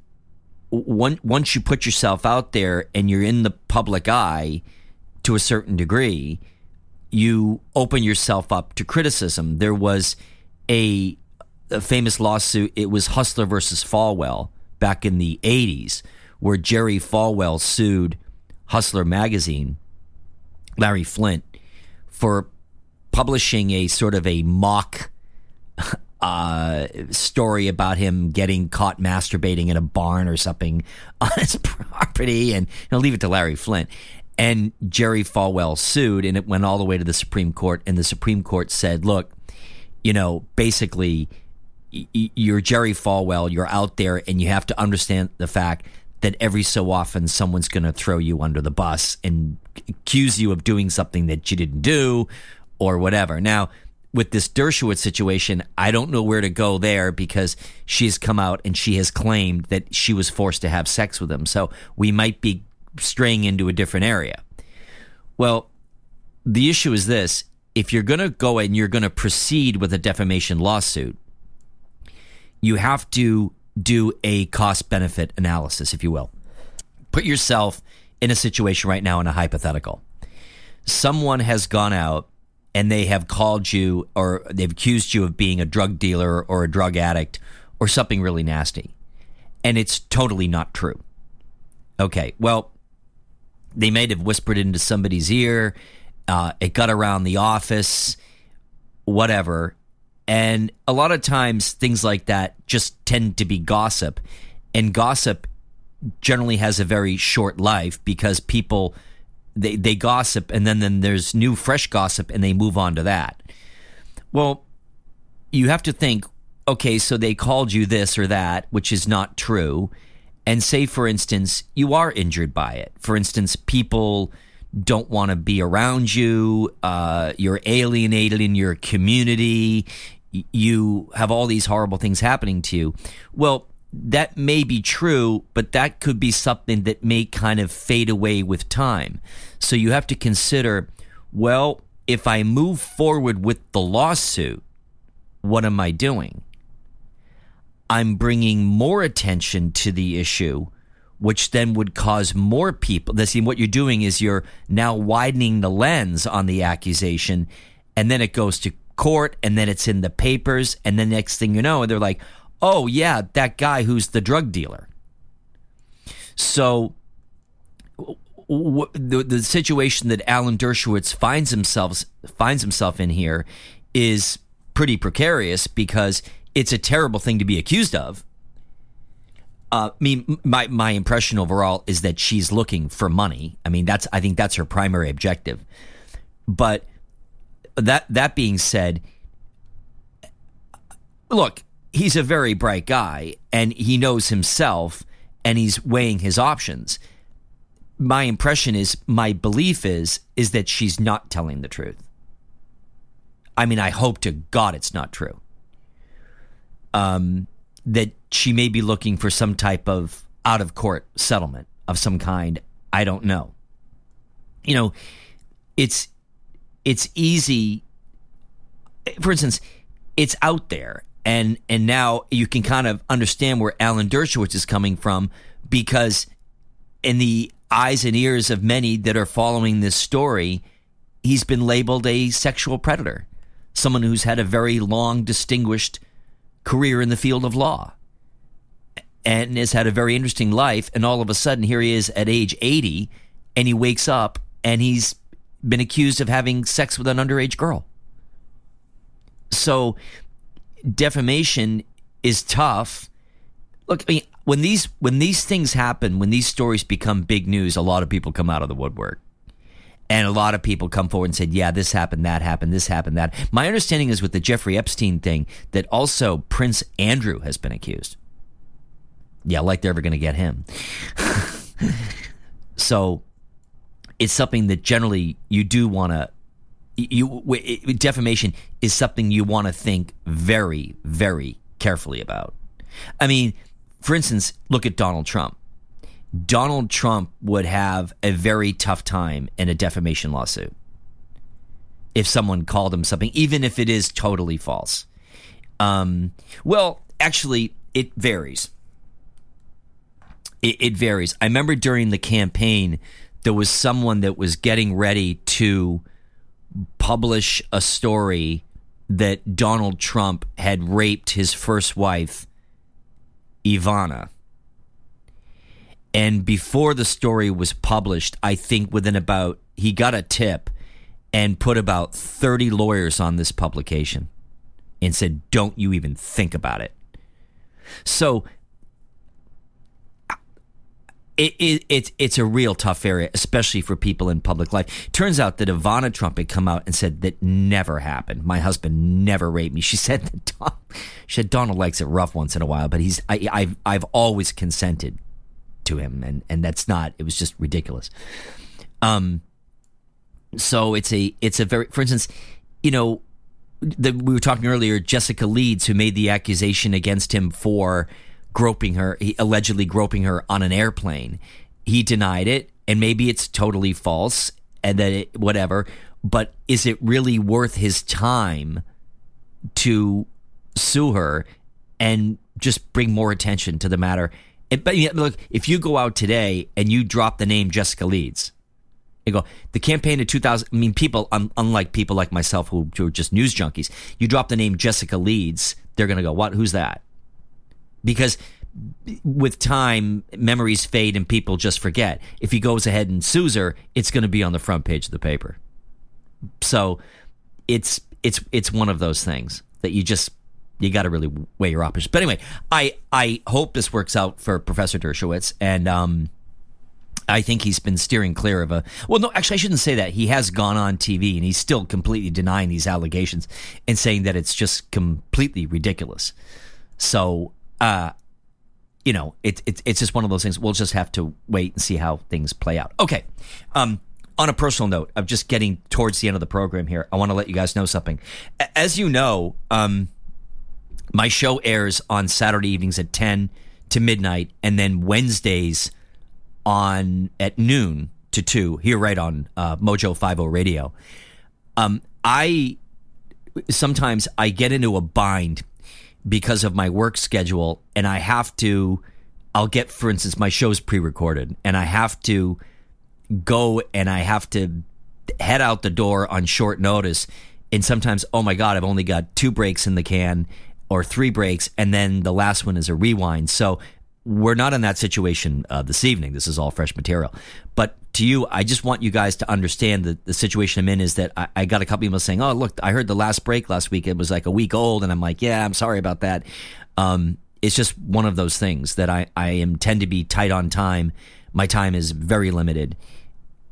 one, once you put yourself out there and you're in the public eye to a certain degree, you open yourself up to criticism. There was a a famous lawsuit. It was Hustler versus Falwell back in the 80s, where Jerry Falwell sued Hustler magazine, Larry Flynt, for publishing a sort of a mock [laughs] uh, story about him getting caught masturbating in a barn or something [laughs] on his property, and I'll leave it to Larry Flynt. And Jerry Falwell sued, and it went all the way to the Supreme Court. And the Supreme Court said, "Look, you know, basically, you're Jerry Falwell, you're out there, and you have to understand the fact that every so often someone's going to throw you under the bus and accuse you of doing something that you didn't do or whatever. Now, with this Dershowitz situation, I don't know where to go there because she's come out and she has claimed that she was forced to have sex with him. So we might be straying into a different area. Well, the issue is this if you're going to go and you're going to proceed with a defamation lawsuit, you have to do a cost benefit analysis, if you will. Put yourself in a situation right now in a hypothetical. Someone has gone out and they have called you or they've accused you of being a drug dealer or a drug addict or something really nasty. And it's totally not true. Okay, well, they may have whispered into somebody's ear. Uh, it got around the office, whatever. And a lot of times things like that just tend to be gossip. And gossip generally has a very short life because people they they gossip and then then there's new fresh gossip and they move on to that. Well, you have to think okay, so they called you this or that, which is not true. And say, for instance, you are injured by it. For instance, people don't want to be around you. Uh, you're alienated in your community. You have all these horrible things happening to you. Well, that may be true, but that could be something that may kind of fade away with time. So you have to consider well, if I move forward with the lawsuit, what am I doing? I'm bringing more attention to the issue, which then would cause more people. See, what you're doing is you're now widening the lens on the accusation, and then it goes to court, and then it's in the papers, and the next thing you know, they're like, oh, yeah, that guy who's the drug dealer. So the, the situation that Alan Dershowitz finds himself finds himself in here is pretty precarious because it's a terrible thing to be accused of. Uh, I mean, my my impression overall is that she's looking for money. I mean, that's I think that's her primary objective. But that that being said, look, he's a very bright guy, and he knows himself, and he's weighing his options my impression is my belief is is that she's not telling the truth. I mean, I hope to God it's not true. Um, that she may be looking for some type of out of court settlement of some kind. I don't know. You know, it's it's easy. For instance, it's out there, and and now you can kind of understand where Alan Dershowitz is coming from because in the eyes and ears of many that are following this story, he's been labeled a sexual predator, someone who's had a very long, distinguished career in the field of law and has had a very interesting life. And all of a sudden, here he is at age 80, and he wakes up and he's been accused of having sex with an underage girl. So, defamation is tough. Look, I mean, when these when these things happen, when these stories become big news, a lot of people come out of the woodwork. And a lot of people come forward and said, yeah, this happened, that happened, this happened, that. My understanding is with the Jeffrey Epstein thing that also Prince Andrew has been accused. Yeah, like they're ever going to get him. so it's something that generally you do want to you defamation is something you want to think very very carefully about. I mean, for instance, look at Donald Trump. Donald Trump would have a very tough time in a defamation lawsuit if someone called him something, even if it is totally false. Um, well, actually, it varies. It, it varies. I remember during the campaign, there was someone that was getting ready to publish a story that Donald Trump had raped his first wife Ivana. And before the story was published, I think within about, he got a tip and put about 30 lawyers on this publication and said, don't you even think about it. So it, it, it's it's a real tough area, especially for people in public life. Turns out that Ivana Trump had come out and said that never happened. My husband never raped me. She [laughs] said that Don, she said Donald likes it rough once in a while, but he's I, I've I've always consented to him, and and that's not. It was just ridiculous. Um. So it's a it's a very for instance, you know, the, we were talking earlier. Jessica Leeds, who made the accusation against him for groping her, he, allegedly groping her on an airplane. He denied it, and maybe it's totally false, and that it, whatever. But is it really worth his time to sue her and just bring more attention to the matter? And, but look, if you go out today and you drop the name Jessica Leeds, you go the campaign of 2000. I mean, people unlike people like myself who, who are just news junkies. You drop the name Jessica Leeds, they're going to go, "What? Who's that?" Because with time, memories fade and people just forget. If he goes ahead and sues her, it's going to be on the front page of the paper. So it's it's it's one of those things that you just you got to really weigh your options. But anyway, I I hope this works out for Professor Dershowitz, and um, I think he's been steering clear of a. Well, no, actually, I shouldn't say that. He has gone on TV and he's still completely denying these allegations and saying that it's just completely ridiculous. So, uh, you know, it's it, it's just one of those things. We'll just have to wait and see how things play out. Okay. Um, on a personal note, I'm just getting towards the end of the program here. I want to let you guys know something. As you know, um, my show airs on Saturday evenings at 10 to midnight, and then Wednesdays on at noon to 2 here right on uh, Mojo 50 Radio. Um, I sometimes I get into a bind because of my work schedule, and I have to. I'll get, for instance, my show's pre-recorded, and I have to go and I have to head out the door on short notice. And sometimes, oh my God, I've only got two breaks in the can or three breaks, and then the last one is a rewind. So we're not in that situation uh, this evening. This is all fresh material. But to you, I just want you guys to understand that the situation I'm in is that I, I got a couple of people saying, "Oh, look, I heard the last break last week. It was like a week old," and I'm like, "Yeah, I'm sorry about that." Um, it's just one of those things that I I am tend to be tight on time. My time is very limited,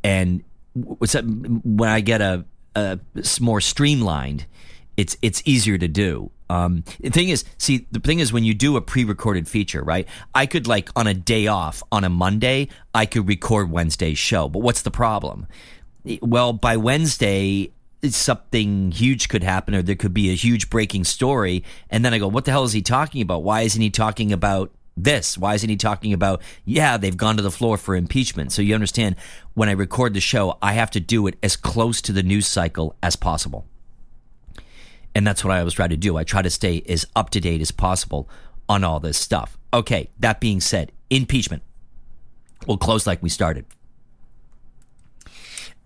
and when I get a, a more streamlined, it's it's easier to do. Um, the thing is, see, the thing is, when you do a pre-recorded feature, right? I could like on a day off on a Monday, I could record Wednesday's show. But what's the problem? Well, by Wednesday, something huge could happen, or there could be a huge breaking story, and then I go, "What the hell is he talking about? Why isn't he talking about this? Why isn't he talking about, yeah, they've gone to the floor for impeachment? So you understand, when I record the show, I have to do it as close to the news cycle as possible. And that's what I always try to do. I try to stay as up to date as possible on all this stuff. Okay, that being said, impeachment. We'll close like we started.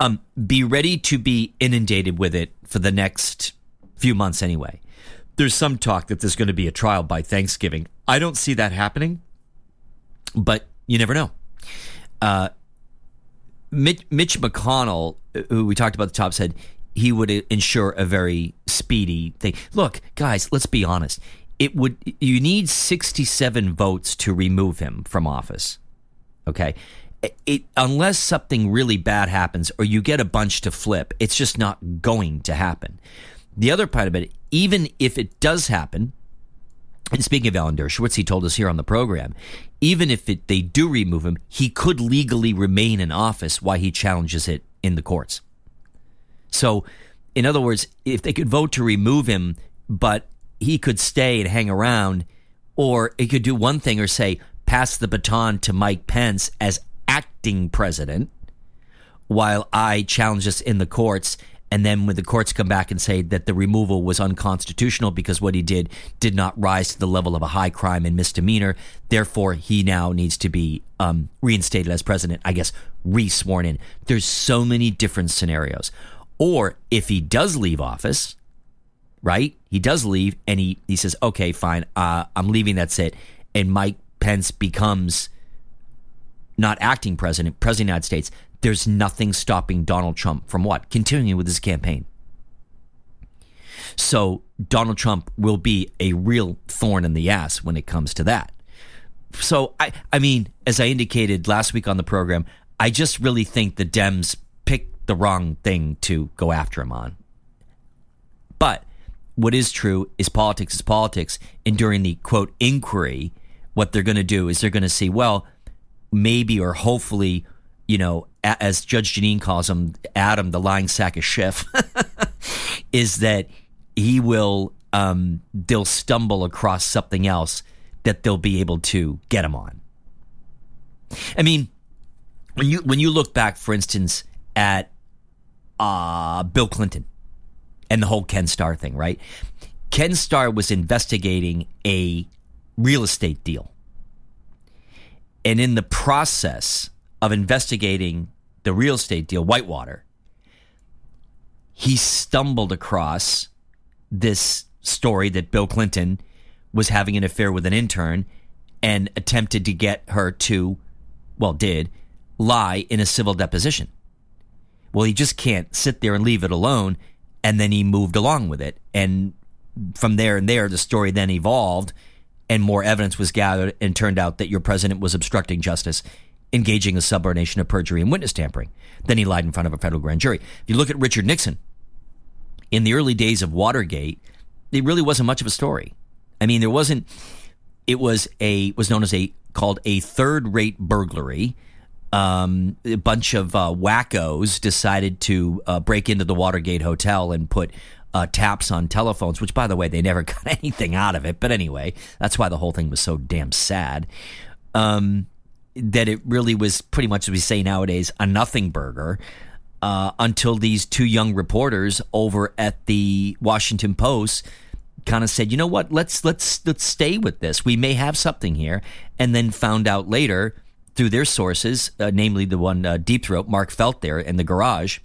Um, be ready to be inundated with it for the next few months anyway. There's some talk that there's going to be a trial by Thanksgiving. I don't see that happening, but you never know. Uh, Mitch, Mitch McConnell, who we talked about the top, said he would ensure a very speedy thing. Look, guys, let's be honest. It would you need 67 votes to remove him from office. Okay? It, unless something really bad happens or you get a bunch to flip, it's just not going to happen. The other part of it, even if it does happen, and speaking of Alan Dershowitz, he told us here on the program, even if it, they do remove him, he could legally remain in office while he challenges it in the courts. So, in other words, if they could vote to remove him, but he could stay and hang around, or it could do one thing or say, pass the baton to Mike Pence as acting president while I challenge this in the courts. And then when the courts come back and say that the removal was unconstitutional because what he did did not rise to the level of a high crime and misdemeanor, therefore he now needs to be um, reinstated as president, I guess, re sworn in. There's so many different scenarios. Or if he does leave office, right? He does leave and he, he says, okay, fine, uh, I'm leaving, that's it. And Mike Pence becomes not acting president, president of the United States. There's nothing stopping Donald Trump from what? Continuing with his campaign. So Donald Trump will be a real thorn in the ass when it comes to that. So I I mean, as I indicated last week on the program, I just really think the Dems the wrong thing to go after him on. But what is true is politics is politics. And during the quote inquiry, what they're going to do is they're going to see, well, maybe or hopefully, you know, as Judge Jeanine calls him, Adam, the lying sack of Schiff, [laughs] is that he will, um, they'll stumble across something else that they'll be able to get him on. I mean, when you when you look back, for instance, at uh, Bill Clinton and the whole Ken Starr thing, right? Ken Starr was investigating a real estate deal. And in the process of investigating the real estate deal, Whitewater, he stumbled across this story that Bill Clinton was having an affair with an intern and attempted to get her to, well, did lie in a civil deposition. Well, he just can't sit there and leave it alone. And then he moved along with it. And from there and there, the story then evolved and more evidence was gathered and turned out that your president was obstructing justice, engaging in subordination of perjury and witness tampering. Then he lied in front of a federal grand jury. If you look at Richard Nixon, in the early days of Watergate, it really wasn't much of a story. I mean, there wasn't. It was a was known as a called a third rate burglary. Um, a bunch of uh, wackos decided to uh, break into the Watergate Hotel and put uh, taps on telephones, which, by the way, they never [laughs] got anything out of it. But anyway, that's why the whole thing was so damn sad. Um, that it really was pretty much, as we say nowadays, a nothing burger. Uh, until these two young reporters over at the Washington Post kind of said, "You know what? Let's let's let's stay with this. We may have something here." And then found out later through their sources, uh, namely the one uh, Deep Throat, Mark Felt there in the garage,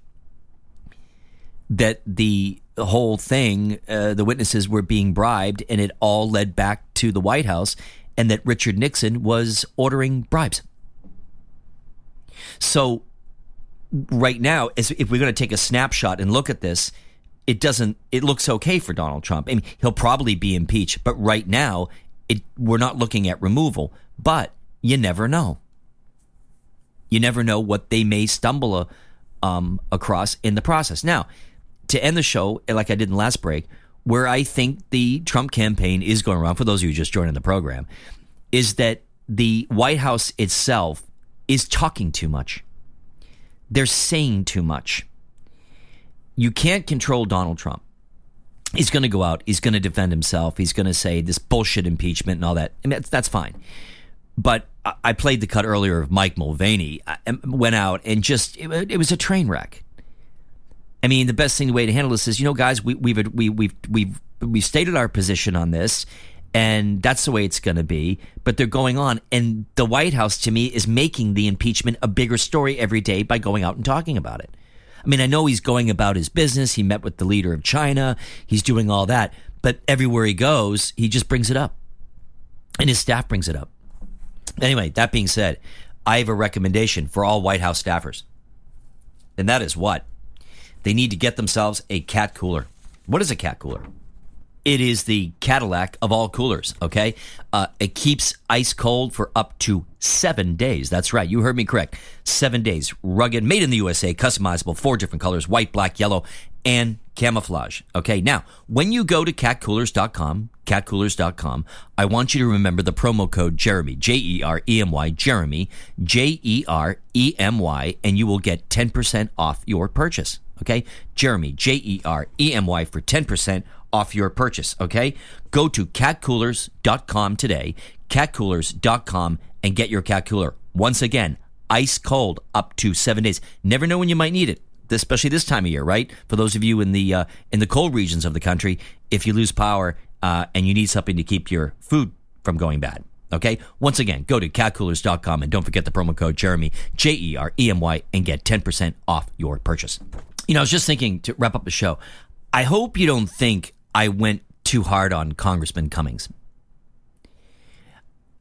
that the whole thing, uh, the witnesses were being bribed, and it all led back to the White House, and that Richard Nixon was ordering bribes. So, right now, as if we're going to take a snapshot and look at this, it doesn't. It looks okay for Donald Trump. I mean, he'll probably be impeached, but right now, it we're not looking at removal. But you never know. You never know what they may stumble uh, um, across in the process. Now, to end the show, like I did in the last break, where I think the Trump campaign is going wrong, for those of you just joining the program, is that the White House itself is talking too much. They're saying too much. You can't control Donald Trump. He's going to go out. He's going to defend himself. He's going to say this bullshit impeachment and all that. Mean, that's, that's fine. But I played the cut earlier of Mike Mulvaney. Uh, I went out and just it, it was a train wreck. I mean, the best thing, the way to handle this is, you know, guys, we, we've we, we've we've we've stated our position on this, and that's the way it's going to be. But they're going on, and the White House, to me, is making the impeachment a bigger story every day by going out and talking about it. I mean, I know he's going about his business. He met with the leader of China. He's doing all that, but everywhere he goes, he just brings it up, and his staff brings it up. Anyway, that being said, I have a recommendation for all White House staffers, and that is what they need to get themselves a cat cooler. What is a cat cooler? It is the Cadillac of all coolers, okay? Uh, it keeps ice cold for up to seven days. That's right. You heard me correct. Seven days. Rugged, made in the USA, customizable, four different colors white, black, yellow, and camouflage. Okay. Now, when you go to catcoolers.com, catcoolers.com, I want you to remember the promo code Jeremy, J E R E M Y, Jeremy, J E R E M Y, and you will get 10% off your purchase. Okay. Jeremy, J E R E M Y for 10% off your purchase. Okay. Go to catcoolers.com today, catcoolers.com, and get your cat cooler. Once again, ice cold up to seven days. Never know when you might need it. Especially this time of year, right? For those of you in the uh, in the cold regions of the country, if you lose power uh, and you need something to keep your food from going bad, Okay. Once again, go to catcoolers.com and don't forget the promo code Jeremy, J E R E M Y, and get 10% off your purchase. You know, I was just thinking to wrap up the show. I hope you don't think I went too hard on Congressman Cummings.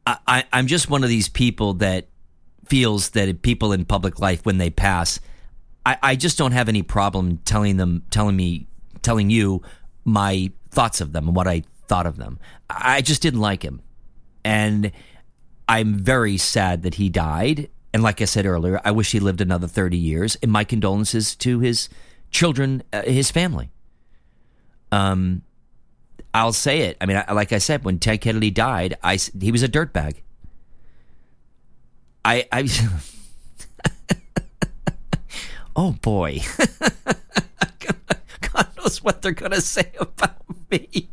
I, I, I'm just one of these people that feels that people in public life, when they pass, I, I just don't have any problem telling them, telling me, telling you my thoughts of them and what I thought of them. I just didn't like him. And I'm very sad that he died. And like I said earlier, I wish he lived another 30 years. And my condolences to his children, uh, his family. Um, I'll say it. I mean, I, like I said, when Ted Kennedy died, I he was a dirtbag. I, I [laughs] oh boy, [laughs] God knows what they're gonna say about me.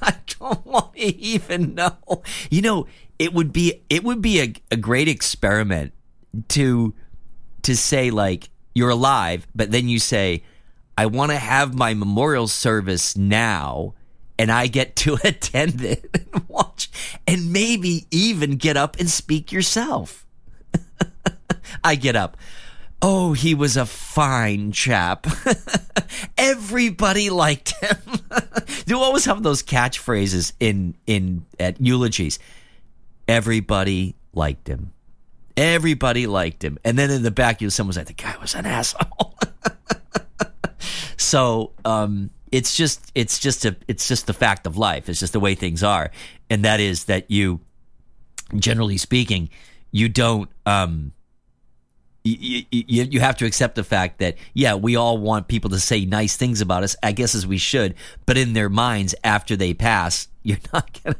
I don't want to even know. You know, it would be it would be a, a great experiment to to say like you're alive, but then you say, I want to have my memorial service now, and I get to [laughs] attend it and watch, and maybe even get up and speak yourself. [laughs] I get up. Oh, he was a fine chap. [laughs] Everybody liked him. [laughs] you always have those catchphrases in in at eulogies. Everybody liked him. Everybody liked him. And then in the back, you know, someone's like, the guy was an asshole. [laughs] so, um, it's just it's just a it's just the fact of life. It's just the way things are, and that is that you, generally speaking, you don't. Um, you, you, you have to accept the fact that yeah we all want people to say nice things about us i guess as we should but in their minds after they pass [laughs] you're not gonna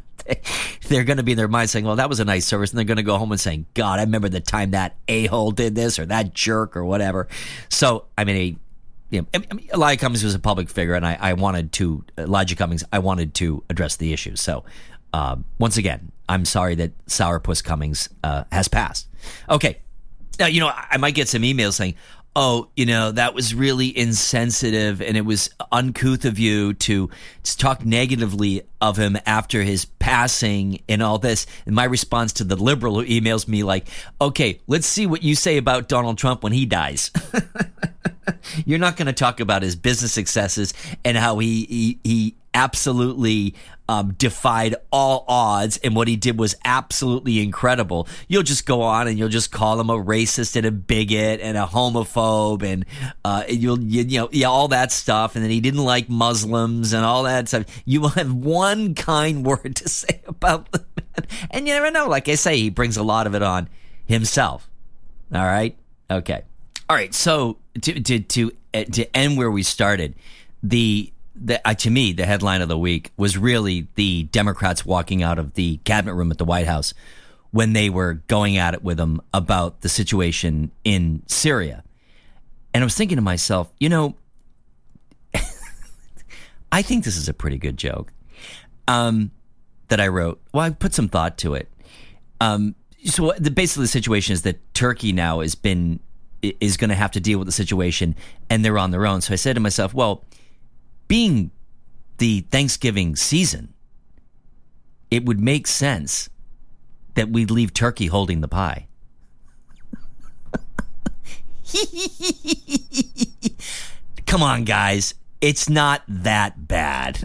they're gonna be in their minds saying well that was a nice service and they're gonna go home and saying god i remember the time that a-hole did this or that jerk or whatever so i mean you know, I mean, Elijah Cummings was a public figure, and I, I, wanted to Elijah Cummings. I wanted to address the issue. So, uh, once again, I'm sorry that Sourpuss Cummings uh, has passed. Okay, now, you know, I might get some emails saying, oh, you know, that was really insensitive and it was uncouth of you to, to talk negatively of him after his passing and all this. And my response to the liberal who emails me like, okay, let's see what you say about Donald Trump when he dies. [laughs] You're not going to talk about his business successes and how he, he, he absolutely um, defied all odds, and what he did was absolutely incredible. You'll just go on and you'll just call him a racist and a bigot and a homophobe, and uh, you'll you, you know yeah all that stuff, and then he didn't like Muslims and all that stuff. You will have one kind [laughs] word to say about the man, and you never know. Like I say, he brings a lot of it on himself. All right, okay, all right. So to to to to end where we started, the the, uh, to me, the headline of the week was really the Democrats walking out of the cabinet room at the White House when they were going at it with them about the situation in Syria. And I was thinking to myself, you know, [laughs] I think this is a pretty good joke um, that I wrote. Well, I put some thought to it. Um, so the basically the situation is that Turkey now has been is going to have to deal with the situation, and they're on their own. So I said to myself, well being the Thanksgiving season, it would make sense that we'd leave Turkey holding the pie. [laughs] Come on, guys. It's not that bad.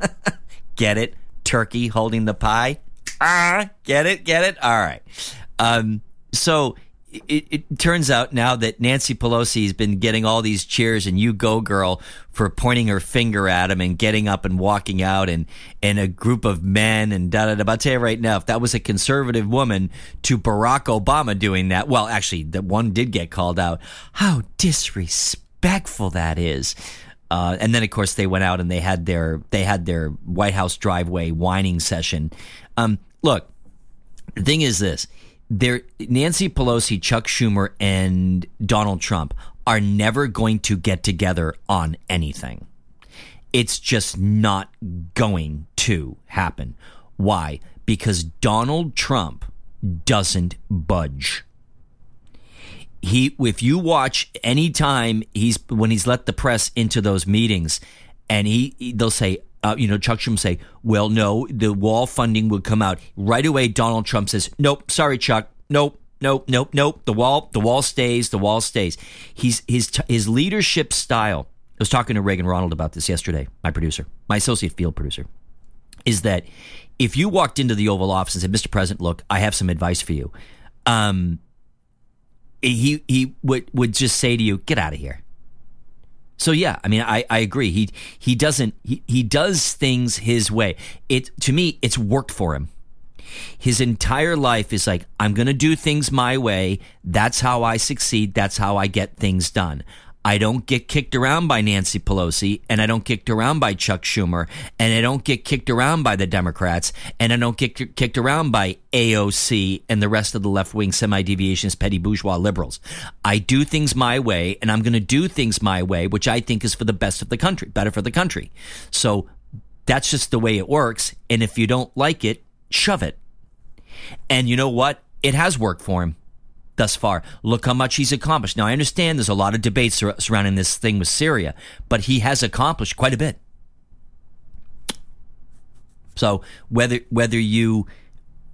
[laughs] get it? Turkey holding the pie? Ah, get it? Get it? All right. Um, so it, it, turns out now that Nancy Pelosi has been getting all these cheers and you go girl for pointing her finger at him and getting up and walking out and, and a group of men and da da da. I'll tell you right now, if that was a conservative woman to Barack Obama doing that, well, actually, that one did get called out. How disrespectful that is. Uh, and then, of course, they went out and they had their they had their White House driveway whining session. Um, look, the thing is this there Nancy Pelosi, Chuck Schumer, and Donald Trump are never going to get together on anything. It's just not going to happen. Why? Because Donald Trump doesn't budge. He if you watch any time he's when he's let the press into those meetings and he they'll say uh, you know, Chuck Schumer say, well, no, the wall funding would come out right away. Donald Trump says, nope, sorry, Chuck, nope. Nope, nope, nope. The wall, the wall stays. The wall stays. He's his his leadership style. I was talking to Reagan Ronald about this yesterday. My producer, my associate field producer, is that if you walked into the Oval Office and said, "Mr. President, look, I have some advice for you," um, he he would would just say to you, "Get out of here." So yeah, I mean, I, I agree. He he doesn't he, he does things his way. It to me, it's worked for him. His entire life is like, I'm to do things my way. That's how I succeed. That's how I get things done. I don't get kicked around by Nancy Pelosi, and I don't get kicked around by Chuck Schumer, and I don't get kicked around by the Democrats, and I don't get kicked around by AOC and the rest of the left wing semi deviationist petty bourgeois liberals. I do things my way, and I'm going to do things my way, which I think is for the best of the country, better for the country. So that's just the way it works. And if you don't like it, shove it. And you know what? It has worked for him thus far. Look how much he's accomplished. Now, I understand there's a lot of debate surrounding this thing with Syria, but he has accomplished quite a bit. So whether whether you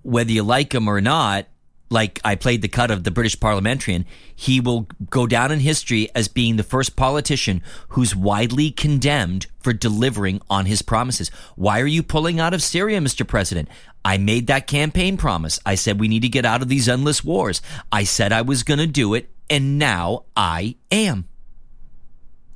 whether you like him or not, like I played the cut of the British parliamentarian, he will go down in history as being the first politician who's widely condemned for delivering on his promises. Why are you pulling out of Syria, Mr. President? I made that campaign promise. I said we need to get out of these endless wars. I said I was going to do it, and now I am.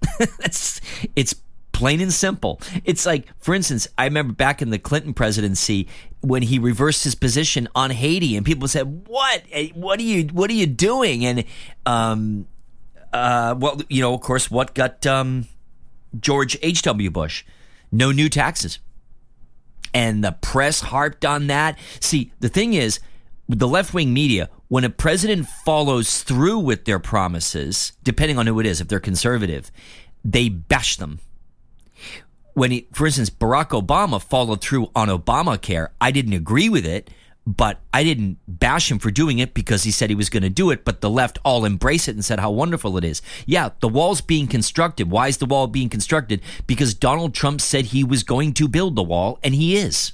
[laughs] it's it's Plain and simple. It's like, for instance, I remember back in the Clinton presidency when he reversed his position on Haiti, and people said, "What? Eh, what are you? What are you doing?" And um, uh, well, you know, of course, what got um, George H. W. Bush? No new taxes, and the press harped on that. See, the thing is, the left wing media, when a president follows through with their promises, depending on who it is, if they're conservative, they bash them when he, for instance, Barack Obama followed through on Obamacare, I didn't agree with it, but I didn't bash him for doing it because he said he was going to do it. But the left all embrace it and said how wonderful it is. Yeah, the wall's being constructed. Why is the wall being constructed? Because Donald Trump said he was going to build the wall, and he is.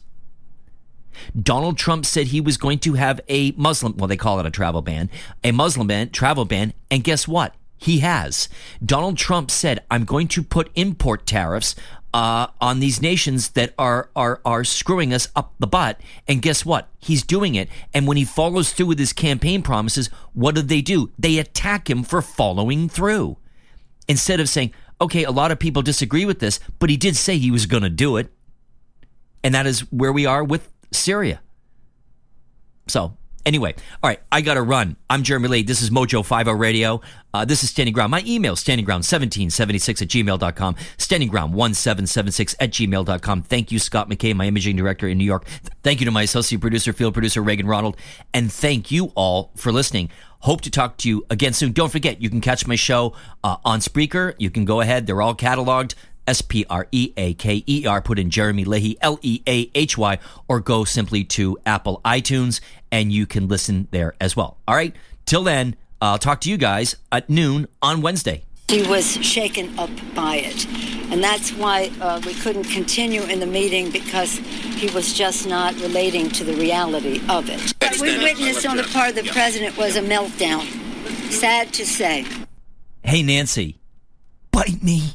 Donald Trump said he was going to have a Muslim, well, they call it a travel ban, a Muslim ban, travel ban, and guess what? He has. Donald Trump said, I'm going to put import tariffs uh, on these nations that are are are screwing us up the butt. And guess what? He's doing it. And when he follows through with his campaign promises, what do they do? They attack him for following through. Instead of saying, okay, a lot of people disagree with this, but he did say he was going to do it. And that is where we are with Syria. So Anyway, all right, I got to run. I'm Jeremy Leahy. This is Mojo 50 Radio. Uh, this is Standing Ground. My email, standingground1776 at gmail.com, standingground1776 at gmail.com. Thank you, Scott McKay, my imaging director in New York. Thank you to my associate producer, field producer, Reagan Ronald. And thank you all for listening. Hope to talk to you again soon. Don't forget, you can catch my show uh, on Spreaker. You can go ahead. They're all cataloged. S P R E A K E R. Put in Jeremy Leahy, L E A H Y, or go simply to Apple iTunes and you can listen there as well. All right. Till then, I'll talk to you guys at noon on Wednesday. He was shaken up by it. And that's why uh, we couldn't continue in the meeting because he was just not relating to the reality of it. What we witnessed on the part of the president was a meltdown. Sad to say. Hey, Nancy, bite me.